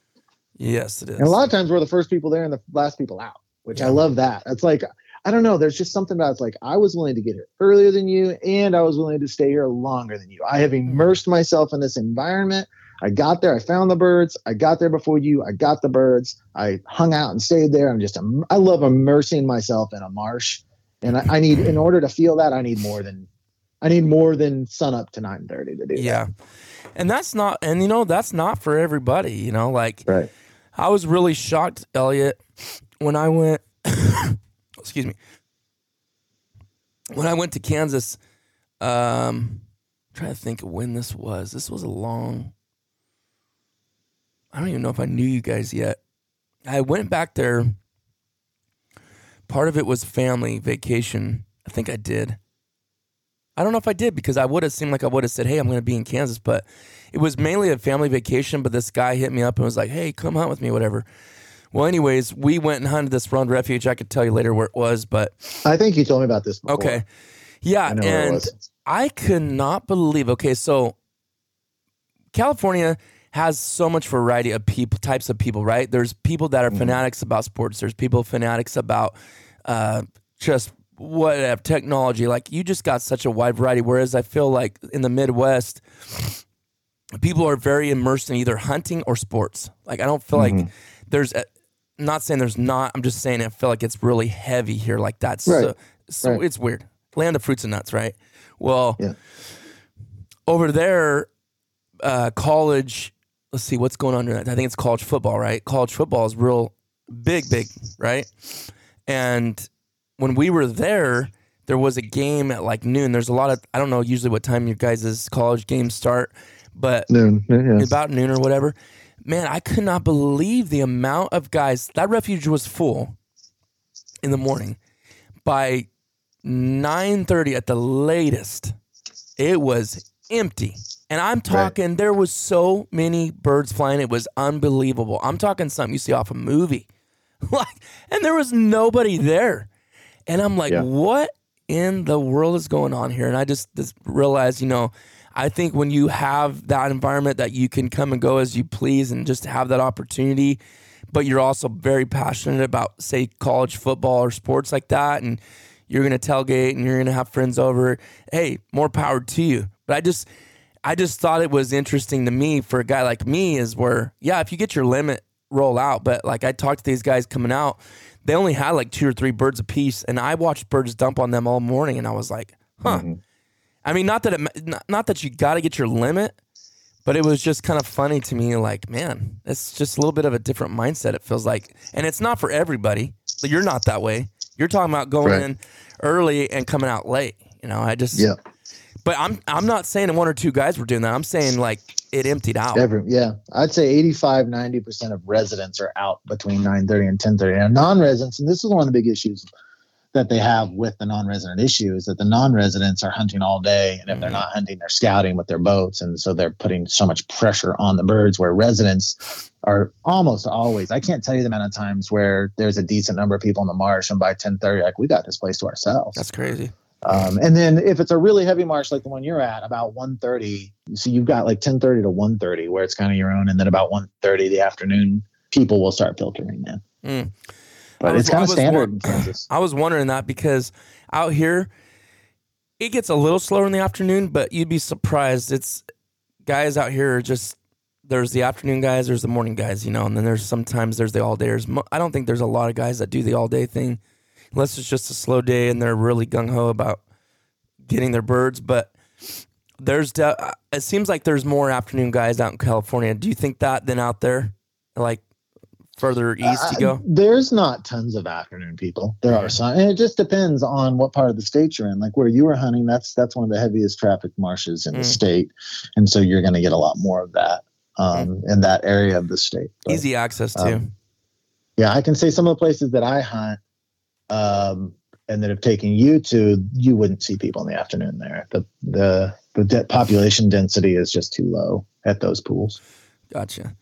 Yes, it is. And a lot of times we're the first people there and the last people out, which I love that. It's like, I don't know, there's just something about it's like I was willing to get here earlier than you and I was willing to stay here longer than you. I have hmm. immersed myself in this environment. I got there, I found the birds, I got there before you, I got the birds, I hung out and stayed there. I'm just, I love immersing myself in a marsh. And I, I need, in order to feel that, I need more than, I need more than sun up to 930 to do that. Yeah. And that's not, and you know, that's not for everybody, you know, like Right. I was really shocked, Elliot, when I went, [COUGHS] excuse me, when I went to Kansas, um, trying to think of when this was. This was a long, I don't even know if I knew you guys yet. I went back there. Part of it was family vacation. I think I did. I don't know if I did because I would have seemed like I would have said, "Hey, I'm going to be in Kansas," but it was mainly a family vacation. But this guy hit me up and was like, "Hey, come hunt with me, whatever." Well, anyways, we went and hunted this Round Refuge. I could tell you later where it was, but I think you told me about this. Before. okay. Yeah, I and. I could not believe. Okay, so California has so much variety of people, types of people, right? There's people that are Mm-hmm. fanatics about sports. There's people fanatics about uh, just whatever technology. Like you just got such a wide variety. Whereas I feel like in the Midwest, people are very immersed in either hunting or sports. Like I don't feel Mm-hmm. like there's. A, I'm not saying there's not. I'm just saying I feel like it's really heavy here. Like that's Right. so, so Right. it's weird. Land of fruits and nuts, right? Well, Yeah. over there, uh, college. Let's see what's going on. There. I think it's college football, right? College football is real big, big, right? And when we were there, there was a game at like noon. There's a lot of I don't know usually what time your guys' college games start, but Noon. Yeah. about noon or whatever. Man, I could not believe the amount of guys. That refuge was full in the morning. By nine thirty at the latest, it was empty. And I'm talking, there was so many birds flying. It was unbelievable. I'm talking something you see off a movie, [LAUGHS] like, and there was nobody there. And I'm like, Yeah. what in the world is going on here? And I just, just realized, you know, I think when you have that environment that you can come and go as you please and just have that opportunity, but you're also very passionate about, say, college football or sports like that, and you're going to tailgate and you're going to have friends over, hey, more power to you. But I just, I just thought it was interesting to me for a guy like me is where, yeah, if you get your limit, roll out. But like I talked to these guys coming out, they only had like two or three birds apiece, and I watched birds dump on them all morning, and I was like, huh. Mm-hmm. I mean, not that it, not, not that you got to get your limit, but it was just kind of funny to me. Like, man, it's just a little bit of a different mindset. It feels like, and it's not for everybody. But you're not that way. You're talking about going Right. in early and coming out late. You know, I just Yeah. But I'm I'm not saying one or two guys were doing that. I'm saying like it emptied out. Every, yeah, I'd say 85, 90% of residents are out between 9.30 and 10.30. And non-residents, and this is one of the big issues that they have with the non-resident issue is that the non-residents are hunting all day. And if they're mm-hmm. not hunting, they're scouting with their boats. And so they're putting so much pressure on the birds where residents are almost always, I can't tell you the amount of times where there's a decent number of people in the marsh and by 10.30, like we got this place to ourselves. That's crazy. Um, and then if it's a really heavy march like the one you're at, about 1:30, so you've got like 10:30 to 1:30 where it's kind of your own, and then about 1:30 the afternoon, people will start filtering in. Mm. But was- it's kind of standard in Kansas. I was wondering that because out here it gets a little slower in the afternoon, but you'd be surprised. It's guys out here are just there's the afternoon guys, there's the morning guys, you know, and then there's sometimes there's the all dayers. I don't think there's a lot of guys that do the all day thing, unless it's just a slow day and they're really gung ho about getting their birds. But there's de- it seems like there's more afternoon guys out in California. Do you think that than out there, like further east you Uh, go? There's not tons of afternoon people. There are some, and it just depends on what part of the state you're in. Like where you were hunting, that's that's one of the heaviest traffic marshes in Mm. the state, and so you're going to get a lot more of that um, in that area of the state. But- Easy access too. um, Yeah, I can say some of the places that I hunt um, and that have taken you to, you wouldn't see people in the afternoon there. The the the de- population density is just too low at those pools. gotcha.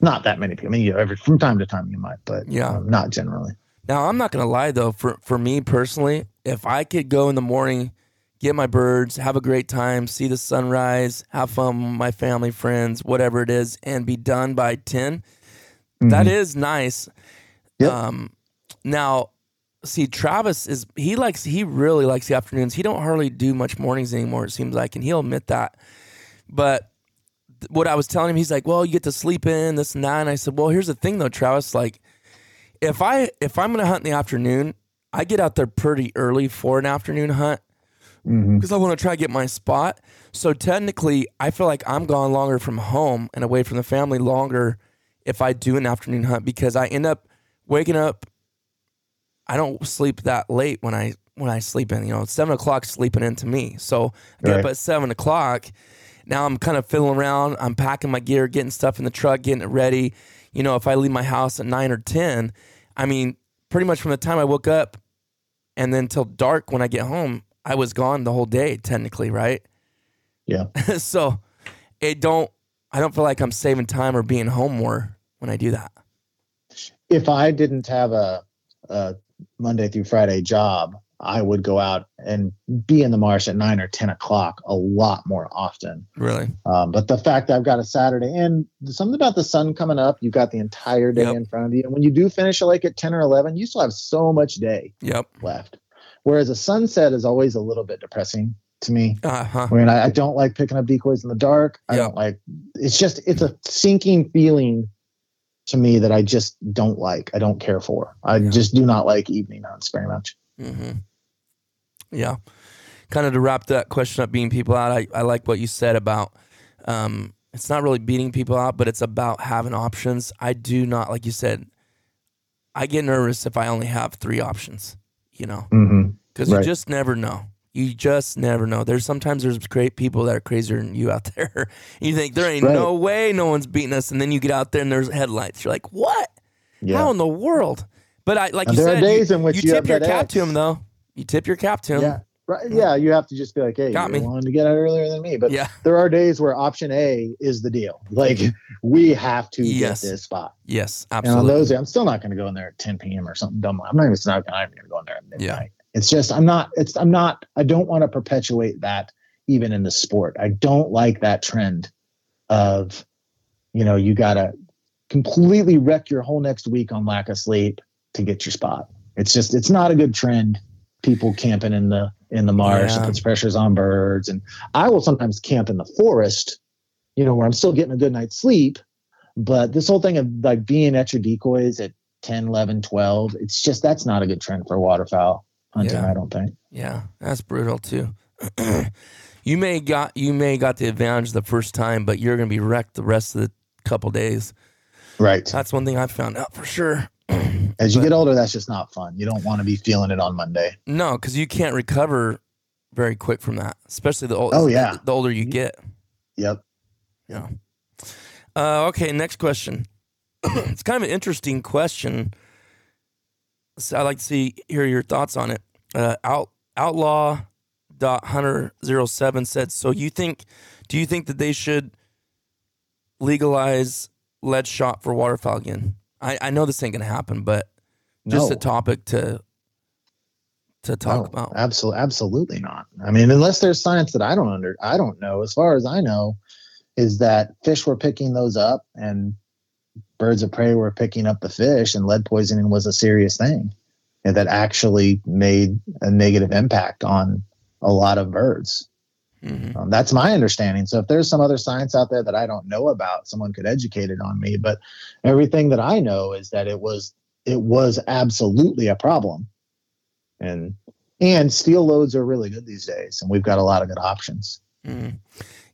Not that many people. I mean, you know, every from time to time you might, but Yeah. um, not generally. Now I'm not gonna lie though, for for me personally, if I could go in the morning, get my birds, have a great time, see the sunrise, have fun with my family, friends, whatever it is, and be done by 10 that is nice. Yep. Um, now, see, Travis is he likes he really likes the afternoons. He don't hardly do much mornings anymore. It seems like, and he'll admit that. But th- what I was telling him, he's like, "Well, you get to sleep in this and that." And I said, "Well, here's the thing, though, Travis. Like, if I if I'm gonna hunt in the afternoon, I get out there pretty early for an afternoon hunt mm-hmm. because I want to try to get my spot. So technically, I feel like I'm gone longer from home and away from the family longer if I do an afternoon hunt because I end up waking up. I don't sleep that late when I when I sleep in. You know, seven o'clock sleeping into me. So I get up at seven o'clock. Now I'm kind of fiddling around. I'm packing my gear, getting stuff in the truck, getting it ready. You know, if I leave my house at nine or ten, I mean, pretty much from the time I woke up and then till dark when I get home, I was gone the whole day technically, right? Yeah. [LAUGHS] so it don't I don't feel like I'm saving time or being home more when I do that. if I didn't have a, a Monday through Friday job, I would go out and be in the marsh at nine or 10 o'clock a lot more often. Really? Um, but the fact that I've got a Saturday and something about the sun coming up, you've got the entire day Yep. in front of you. And when you do finish a lake at 10 or 11, you still have so much day Yep. left. Whereas a sunset is always a little bit depressing to me. Uh huh. I mean, I, I don't like picking up decoys in the dark. I don't like. It's just it's a sinking feeling to me that I just don't like. I don't care for. I Yeah. just do not like evening hunts very much. hmm Yeah. Kind of to wrap that question up, beating people out, I, I like what you said about um, it's not really beating people out, but it's about having options. I do not, like you said, I get nervous if I only have three options, you know, Mm-hmm. because Right. you just never know. You just never know. There's sometimes there's great people that are crazier than you out [LAUGHS] there. you think there ain't Right. no way no one's beating us, and then you get out there and there's headlights. You're like, what? Yeah. How in the world? But I like you there are said, days you, in which you you tip your cap edge. to him though. You tip your cap to him. Yeah. Right. Yeah. You have to just be like, hey, Got you me. wanted to get out earlier than me. But Yeah. there are days where option A is the deal. Like we have to Yes. get this spot. Yes, absolutely. And on those, I'm still not going to go in there at 10 p.m. or something dumb. I'm not even, not, I'm even going to go in there at midnight. Yeah. It's just, I'm not, it's, I'm not, I don't want to perpetuate that even in the sport. I don't like that trend of, you know, you got to completely wreck your whole next week on lack of sleep to get your spot. It's just, it's not a good trend. People camping in the, in the marsh, Yeah. it puts pressures on birds. And I will sometimes camp in the forest, you know, where I'm still getting a good night's sleep. But this whole thing of like being at your decoys at 10, 11, 12, it's just that's not a good trend for waterfowl hunting, Yeah. I don't think. yeah, that's brutal too. [CLEARS THROAT] you may got you may got the advantage the first time, but you're gonna be wrecked the rest of the couple days. Right. That's one thing I found out for sure. [CLEARS THROAT] As you but- get older, that's just not fun. You don't want to be feeling it on Monday. No, because you can't recover very quick from that, especially the older. Oh, yeah. the older you get. Yep. Yeah. Uh, okay, next question. [CLEARS THROAT] it's kind of an interesting question. So I'd like to see hear your thoughts on it. Uh, out outlaw dot hunter zero seven said. So you think? Do you think that they should legalize lead shot for waterfowl again? I, I know this ain't gonna happen, but just No. a topic to to talk No, about. Absolutely, absolutely not. I mean, unless there's science that I don't under, I don't know. As far as I know, is that fish were picking those up, and birds of prey were picking up the fish, and lead poisoning was a serious thing, and that actually made a negative impact on a lot of birds. Mhm. Um, that's my understanding. So if there's some other science out there that I don't know about, someone could educate it on me. But everything that I know is that it was it was absolutely a problem, and and steel loads are really good these days, and we've got a lot of good options. Mhm.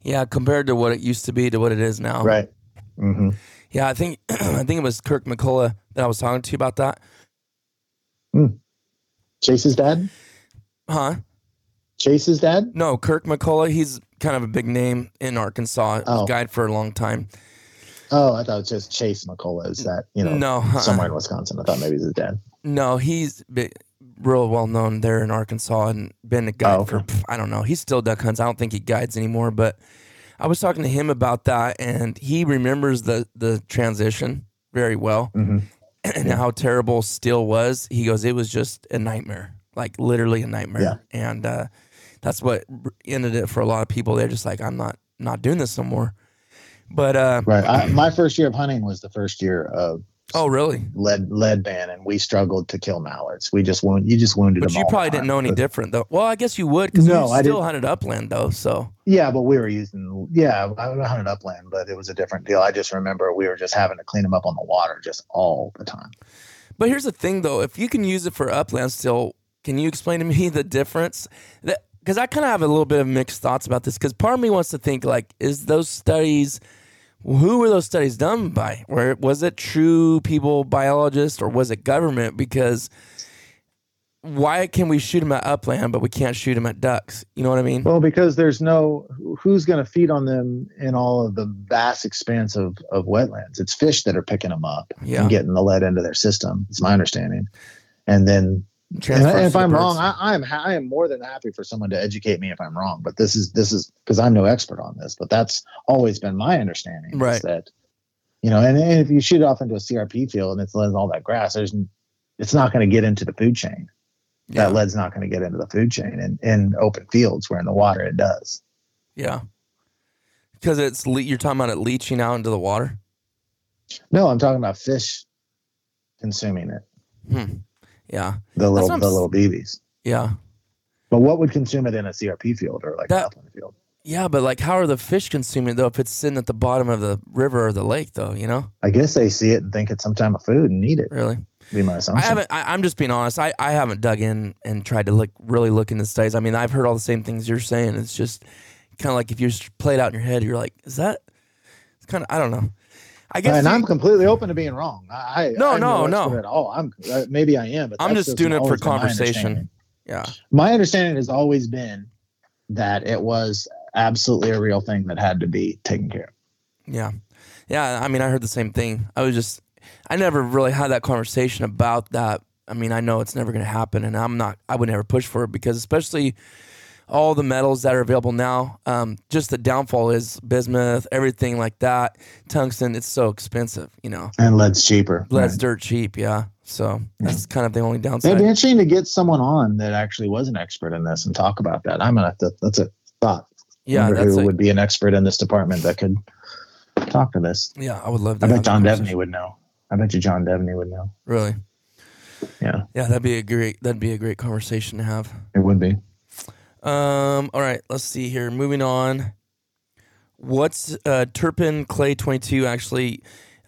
Yeah, compared to what it used to be to what it is now. Right. hmm Yeah, I think [CLEARS THROAT] I think it was Kirk McCullough that I was talking to you about that. Hmm. Chase's dad. Huh? Chase's dad. No, Kirk McCullough. He's kind of a big name in Arkansas. Oh. Guide for a long time. Oh, I thought it was just Chase McCullough. Is that you know No, uh-uh. [LAUGHS] somewhere in Wisconsin? I thought maybe it was his dad. No, he's real well known there in Arkansas and been a guide Oh, for okay. pff, I don't know. He still duck hunts. I don't think he guides anymore. But I was talking to him about that, and he remembers the the transition very well Mhm. [CLEARS THROAT] and how terrible still was. He goes, it was just a nightmare, like literally a nightmare, Yeah. and uh, that's what ended it for a lot of people. They're just like, I'm not not doing this no more. But uh, Right. I, [CLEARS THROAT] my first year of hunting was the first year of oh really? lead lead ban, and we struggled to kill mallards. We just wound you just wounded But you probably didn't know any But- different though. Well, I guess you would because No, you I still didn't. hunted upland though. So Yeah, but we were using yeah, I hunted upland, but it was a different deal. I just remember we were just having to clean them up on the water just all the time. But here's the thing, though: if you can use it for upland still, can you explain to me [LAUGHS] the difference? That because I kind of have a little bit of mixed thoughts about this. Because part of me wants to think like, is those studies? Who were those studies done by? Or was it true people, biologists, or was it government? Because why can we shoot them at upland, but we can't shoot them at ducks? You know what I mean? Well, because there's no who's going to feed on them in all of the vast expanse of, of wetlands. It's fish that are picking them up Yeah. and getting the lead into their system. It's my understanding. And then, if I'm wrong, I, ha- I am more than happy for someone to educate me if I'm wrong. But this is this is because I'm no expert on this. But that's always been my understanding. Right. that You know, and, and if you shoot off into a CRP field and it's all that grass, there's it's not going to get into the food chain. Yeah. That lead's not going to get into the food chain in, in open fields where in the water it does. Yeah. Because it's le- you're talking about it leaching out into the water. No, I'm talking about fish consuming it. Hmm. Yeah. The little the little BBs. Yeah. But what would consume it in a CRP field or like That- field? Yeah, but like, how are the fish consuming it though? If it's sitting at the bottom of the river or the lake, though, you know, I guess they see it and think it's some type of food and eat it. really. Be my I assumption. haven't. I, I'm just being honest. I, I haven't dug in and tried to look really look into studies. I mean, I've heard all the same things you're saying. It's just kind of like if you just play it out in your head, you're like, is that? It's kind of. I don't know. I guess. and I'm completely open to being wrong. I, I No, I'm no, no. At all. I'm uh, maybe I am, but I'm just doing it for my conversation. yeah. My understanding has always been that it was absolutely a real thing that had to be taken care of. Yeah. Yeah. I mean, I heard the same thing. I was just, I never really had that conversation about that. I mean, I know it's never going to happen, and I'm not, I would never push for it because, especially all the metals that are available now, um, just the downfall is bismuth, everything like that. Tungsten, it's so expensive, you know. And lead's cheaper. Lead's Right. dirt cheap, yeah. So that's kind of the only downside. It'd be interesting to get someone on that actually was an expert in this and talk about that. I'm gonna have to, that's a thought. Yeah, that's who a, would be an expert in this department that could talk to this. yeah. I would love to. I bet John. Devaney would know. I bet you John Devaney would know. Really, Yeah, yeah. That'd be a great. That'd be a great conversation to have. it would be. Um. All right. Let's see here. Moving on. What's uh, Turpin Clay twenty two? Actually,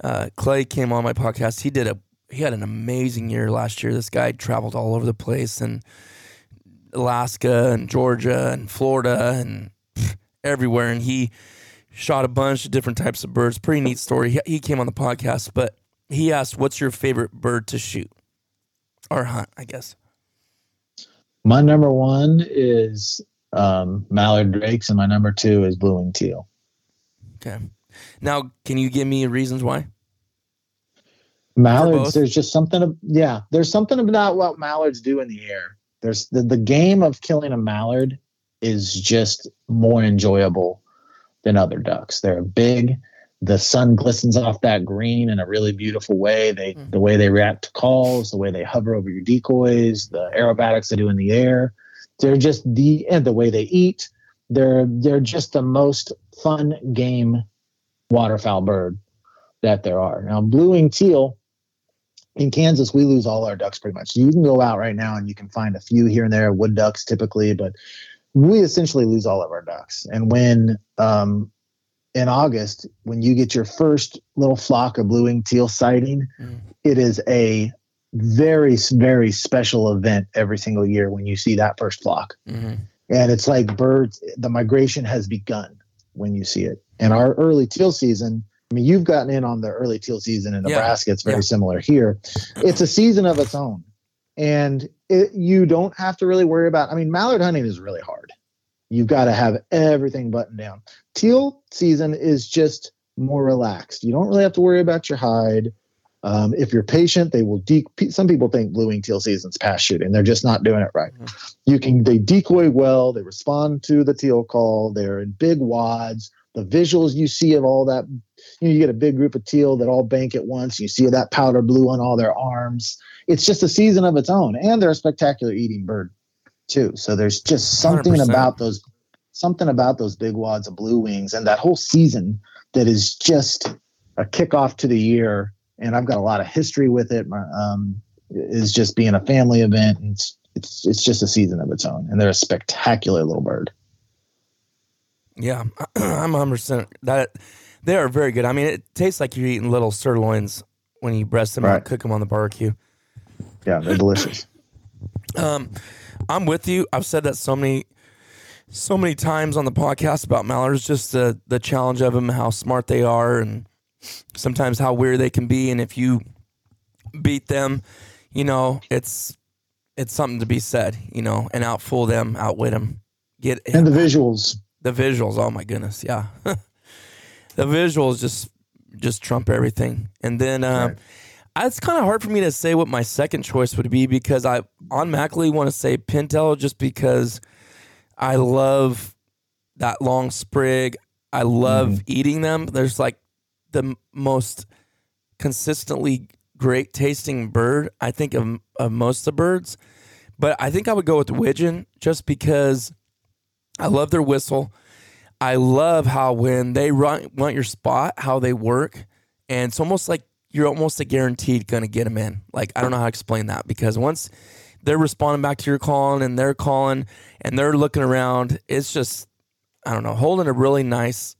uh, Clay came on my podcast. He did a. He had an amazing year last year. This guy traveled all over the place and Alaska and Georgia and Florida and everywhere. And he shot a bunch of different types of birds. Pretty neat story. He, he came on the podcast, but he asked, "What's your favorite bird to shoot or hunt?" I guess. My number one is um, mallard drakes, and my number two is blue teal. Okay. Now, can you give me reasons why? Mallards, there's just something. of- Yeah, there's something about what mallards do in the air. There's the, the game of killing a mallard is just more enjoyable than other ducks. They're big. The sun glistens off that green in a really beautiful way. They Mhm. the way they react to calls, the way they hover over your decoys, the aerobatics they do in the air. They're just the and the way they eat. They're they're just the most fun game waterfowl bird that there are. Now blue teal in Kansas, we lose all our ducks pretty much. You can go out right now and you can find a few here and there, wood ducks typically, but we essentially lose all of our ducks. And when um, in August, when you get your first little flock of blue winged teal sighting, Mm. it is a very, very special event every single year when you see that first flock. Mm-hmm. And it's like birds, the migration has begun when you see it. And our early teal season, I mean, you've gotten in on the early teal season in Yeah. Nebraska. It's very Yeah. similar here. It's a season of its own. And it, you don't have to really worry about, I mean, mallard hunting is really hard. You've got to have everything buttoned down. Teal season is just more relaxed. You don't really have to worry about your hide. Um, if you're patient, they will. De- some people think blue wing teal season's pass shooting. They're just not doing it right. You can. They decoy well. They respond to the teal call. They're in big wads. The visuals you see of all that, you know, you get a big group of teal that all bank at once. You see that powder blue on all their arms. It's just a season of its own, and they're a spectacular eating bird too. So there's just something 100%. about those, something about those big wads of blue wings and that whole season that is just a kickoff to the year. And I've got a lot of history with it. My, um, is just being a family event. And it's, it's it's just a season of its own, and they're a spectacular little bird. Yeah, [CLEARS THROAT] I'm 100 percent that they are very good. I mean, it tastes like you're eating little sirloins when you breast them out, Right. cook them on the barbecue. Yeah, they're delicious. [CLEARS THROAT] Um, I'm with you. I've said that so many, so many times on the podcast about mallards. Just the the challenge of them, how smart they are, and sometimes how weird they can be. And if you beat them, you know, it's it's something to be said. You know, and outfool them, outwit them, get and the visuals. the visuals oh my goodness yeah [LAUGHS] the visuals just just trump everything and then um Right. It's kind of hard for me to say what my second choice would be because i automatically want to say pintail just because i love that long sprig i love mm-hmm. eating them there's like the most consistently great tasting bird. I think of of most of the birds, but I think I would go with widgeon just because I love their whistle. I love how when they run want your spot, how they work, and it's almost like you're almost a guaranteed going to get them in. Like I don't know how to explain that because once they're responding back to your calling and they're calling and they're looking around, it's just I don't know, holding a really nice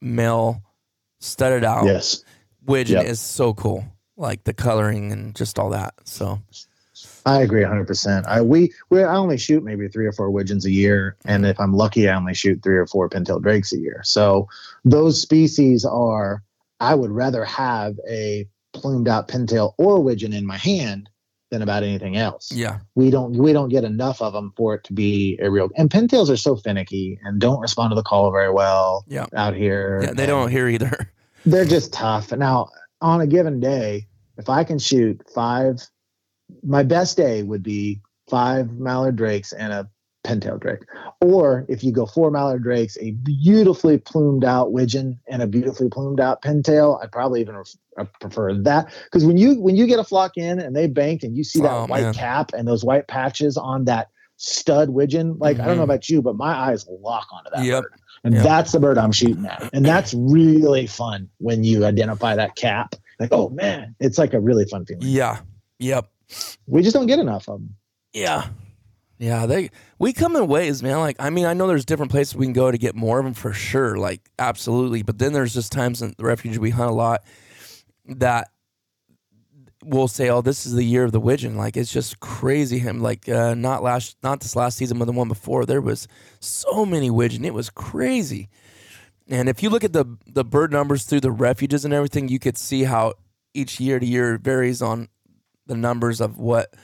male studded out Yes. widgeon Yep. is so cool. Like the coloring and just all that. So I agree 100%. I we we I only shoot maybe 3 or 4 widgeons a year and mm-hmm. if I'm lucky I only shoot 3 or 4 pintail drakes a year. So those species are I would rather have a plumed out pintail or widgeon in my hand than about anything else. yeah, We don't we don't get enough of them for it to be a real and pintails are so finicky and don't respond to the call very well Yeah. out here. yeah, they don't hear either. [LAUGHS] they're just tough. Now, on a given day, if I can shoot five, my best day would be five mallard drakes and a pintail drake. Or if you go four mallard drakes, a beautifully plumed out widgeon and a beautifully plumed out pintail, I'd probably even ref- uh, prefer that because when you when you get a flock in and they banked and you see that Oh, white man. cap and those white patches on that stud widgeon, like I don't know Mhm. about you, but my eyes lock onto that Yep. bird. And Yep. that's the bird I'm shooting at. And that's really fun when you identify that cap. Like, oh man, it's like a really fun feeling. Yeah. Yep. We just don't get enough of them. Yeah. Yeah, they we come in waves, man. Like I mean, I know there's different places we can go to get more of them for sure, like absolutely. But then there's just times in the refuge we hunt a lot that we'll say, "Oh, this is the year of the widgeon." Like it's just crazy. Him like uh, not last, not this last season, but the one before. There was so many widgeon. It was crazy. And if you look at the the bird numbers through the refuges and everything, you could see how each year to year varies on the numbers of what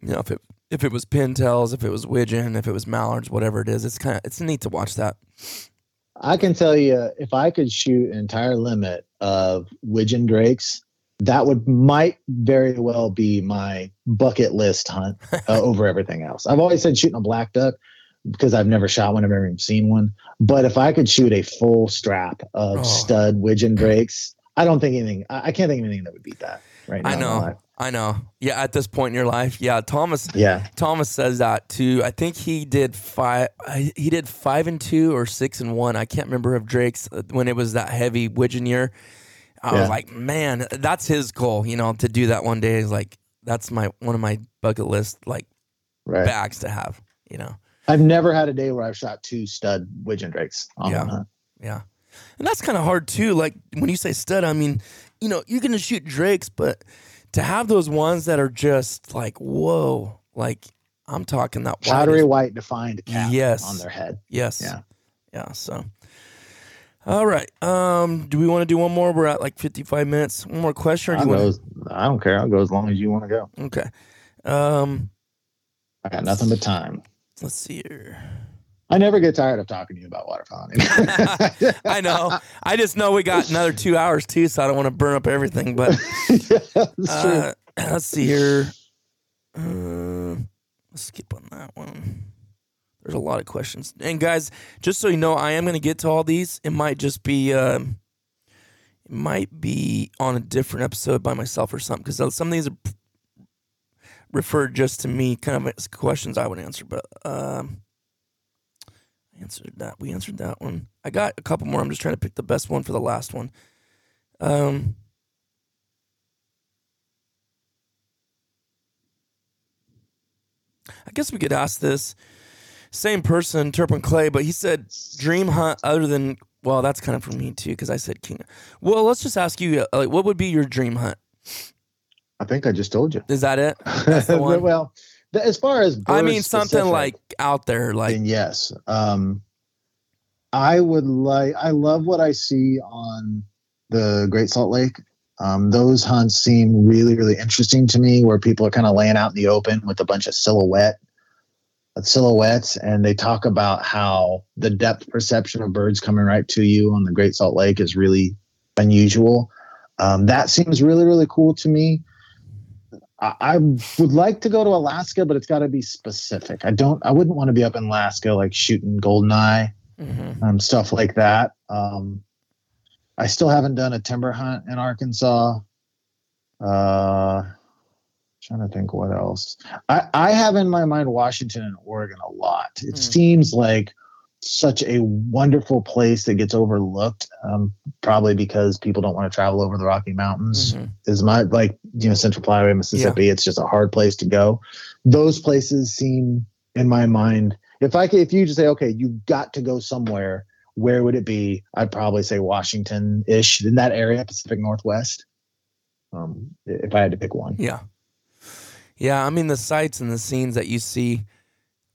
you know if it if it was pintails, if it was widgeon, if it was mallards, whatever it is. It's kind of it's neat to watch that. I can tell you, if I could shoot an entire limit of widgeon drakes, that would might very well be my bucket list hunt uh, [LAUGHS] over everything else. I've always said shooting a black duck because I've never shot one, I've never even seen one. But if I could shoot a full strap of Oh. stud widgeon drakes, I don't think anything. I, I can't think of anything that would beat that right now. I know. I know. Yeah, at this point in your life, yeah. Thomas Yeah. Thomas says that too. I think he did five. He did five and two or six and one. I can't remember of Drake's uh, when it was that heavy widgeon year. I Yeah. was like, man, that's his goal. You know, to do that one day is like that's my one of my bucket list like Right. bags to have. You know. I've never had a day where I've shot two stud widgeon drakes on Yeah. one hunt. Yeah. And that's kind of hard too. Like when you say stud, I mean, you know, you're going to shoot drakes, but to have those ones that are just like, whoa, like I'm talking that white Powdery white defined cap Yes. on their head. Yes. Yeah. Yeah. So, all right. Um, do we want to do one more? We're at like 55 minutes. One more question. Or do I'll you go as- I don't care. I'll go as long as you want to go. Okay. Um, I got nothing but time. let's see here. I never get tired of talking to you about hunting. [LAUGHS] I know. I just know we got another two hours too, so I don't want to burn up everything. But [LAUGHS] yeah. Uh, let's see here. Uh, let's skip on that one. There's a lot of questions. And guys, just so you know, I am going to get to all these. It might just be, um, it might be on a different episode by myself or something because some of these are referred just to me, kind of questions I would answer. But um, answered that. We answered that one. I got a couple more. I'm just trying to pick the best one for the last one. Um, I guess we could ask this same person, Turpin Clay, but he said dream hunt other than well, that's kind of for me too because I said king. Well, let's just ask you, uh, like, what would be your dream hunt? I think I just told you. Is that it? [LAUGHS] That's the one. well, th- as far as I mean, something like out there, like then yes. Um, I would like. I love what I see on the Great Salt Lake. Um, those hunts seem really, really interesting to me, where people are kind of laying out in the open with a bunch of silhouette silhouettes, and they talk about how the depth perception of birds coming right to you on the Great Salt Lake is really unusual. Um, that seems really, really cool to me. I, I would like to go to Alaska, but it's got to be specific. I don't. I wouldn't want to be up in Alaska like shooting goldeneye mhm. um, stuff like that. Um, I still haven't done a timber hunt in Arkansas. Uh, trying to think what else. I, I have in my mind Washington and Oregon a lot. It Hmm. seems like such a wonderful place that gets overlooked, um, probably because people don't want to travel over the Rocky Mountains. Mhm. Is my like you know Central Flyway, Mississippi? It's just a hard place to go. Those places seem in my mind. If I could, if you just say, okay, you've got to go somewhere, where would it be? I'd probably say Washington ish in that area, Pacific Northwest. Um, if I had to pick one. Yeah. Yeah, I mean the sights and the scenes that you see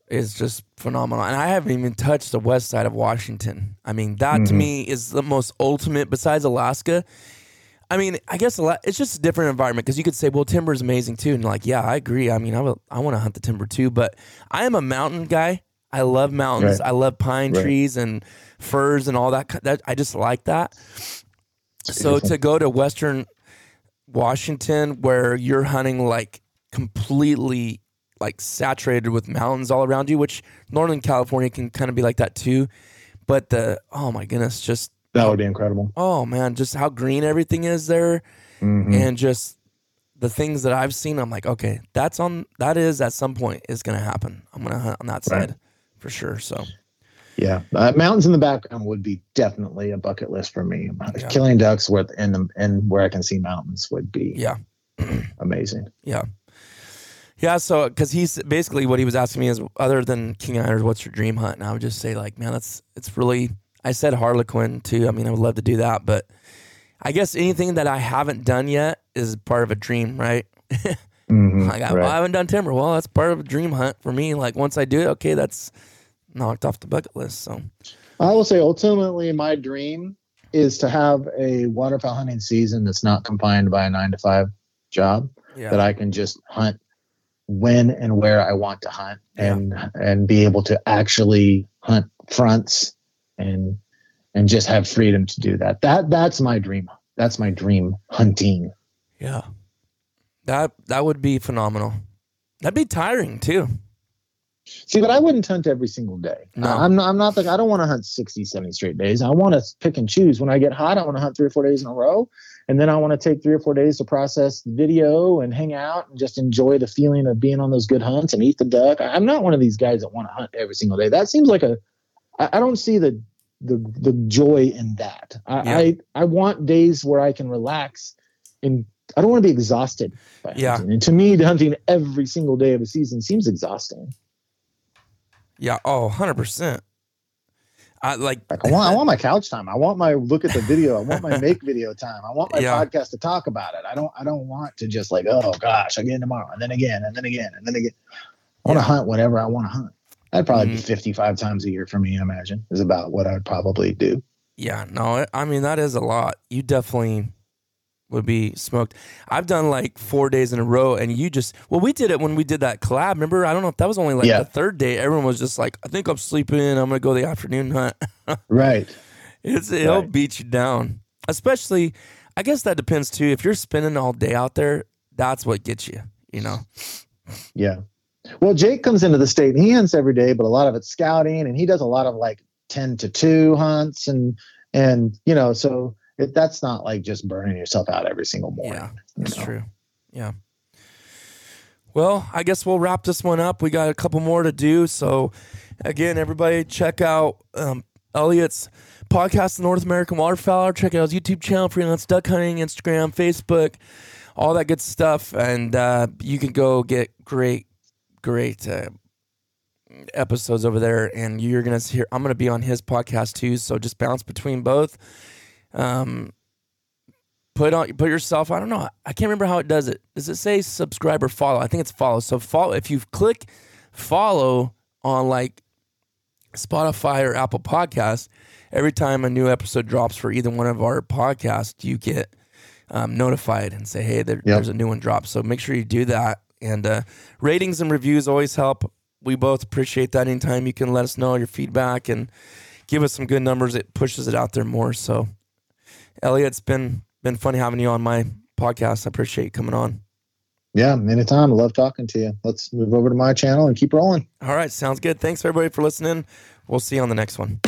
is just phenomenal. And I haven't even touched the west side of Washington. I mean, that to Mhm. me is the most ultimate besides Alaska. I mean, I guess a lot, it's just a different environment because you could say, well, timber is amazing too. And like, yeah, I agree. I mean, I, will- I want to hunt the timber too, but I am a mountain guy. I love mountains. Right. I love pine Right. trees and firs and all that. that I just like that. So to go to Western Washington where you're hunting like completely like saturated with mountains all around you, which Northern California can kind of be like that too. But the oh my goodness, just That would be incredible. oh man, just how green everything is there Mhm. and just the things that I've seen, I'm like, okay, that's on that is at some point is gonna happen. I'm gonna hunt on that Right. side for sure. So Yeah, uh, mountains in the background would be definitely a bucket list for me. Yeah. Killing ducks with and the and where I can see mountains would be yeah. [CLEARS THROAT] amazing. Yeah. Yeah, so because he's basically what he was asking me is other than king hunters, what's your dream hunt? And I would just say like, man, that's it's really. I said Harlequin too. I mean, I would love to do that, but I guess anything that I haven't done yet is part of a dream, right? [LAUGHS] Mhm, Like I, right. well, I haven't done timber. Well, that's part of a dream hunt for me. Like once I do it, okay, that's knocked off the bucket list. So I will say ultimately my dream is to have a waterfowl hunting season that's not confined by a nine to five job yeah, that I can just hunt when and where I want to hunt and and be able to actually hunt fronts and and just have freedom to do that. That that's my dream. That's my dream hunting. yeah, that that would be phenomenal. That'd be tiring too. See, but I wouldn't hunt every single day. No. I'm not, I'm not like, I don't want to hunt 60, 70 straight days. I want to pick and choose. When I get hot, I want to hunt three or four days in a row. And then I want to take three or four days to process the video and hang out and just enjoy the feeling of being on those good hunts and eat the duck. I'm not one of these guys that want to hunt every single day. That seems like a, I don't see the, the, the joy in that. I, Yeah. I, I want days where I can relax and I don't want to be exhausted by Yeah. hunting. And to me, hunting every single day of a season seems exhausting. Yeah. Oh, 100%. I like, Like I want, I [LAUGHS] want my couch time. I want my look at the video. I want my [LAUGHS] make video time. I want my Yeah. podcast to talk about it. I don't, I don't want to just like, oh gosh, again tomorrow, and then again, and then again, and then again. I want to Yeah. hunt whenever I want to hunt. That'd probably be Mhm. 55 times a year for me. I imagine is about what I'd probably do. yeah, no, I mean, that is a lot. You definitely would be smoked. I've done like four days in a row, and you just, well, we did it when we did that collab. Remember? I don't know if that was only like Yeah. the third day. Everyone was just like, I think I'm sleeping. I'm to go the afternoon hunt. [LAUGHS] Right. It's, it'll Right. beat you down. Especially, I guess that depends too. If you're spending all day out there, that's what gets you, you know? Yeah. Well, Jake comes into the state and he hunts every day, but a lot of it's scouting, and he does a lot of like 10 to 2 hunts, and and you know, so it, that's not like just burning yourself out every single morning. Yeah, you that's know? true. Yeah. Well, I guess we'll wrap this one up. We got a couple more to do. So, again, everybody check out um, Elliot's podcast, The North American Waterfowler. Check out his YouTube channel, Freelance Duck Hunting, Instagram, Facebook, all that good stuff. And uh, you can go get great, great uh, episodes over there. And you're going to hear, I'm going to be on his podcast too. So just bounce between both. Um, put on put yourself i don't know i can't remember how it does it. Does it say subscribe or follow? I think it's follow. So follow if you click follow on like spotify or apple Podcasts. every time a new episode drops for either one of our podcasts you get um, notified and say hey there, there's a new one dropped so make sure you do that. And uh, ratings and reviews always help. We both appreciate that. Anytime you can let us know your feedback and give us some good numbers it pushes it out there more. So elliot it's been been funny having you on my podcast. I appreciate you coming on. Yeah, anytime. I love talking to you. Let's move over to my channel and keep rolling. All right, sounds good. Thanks everybody for listening. We'll see you on the next one.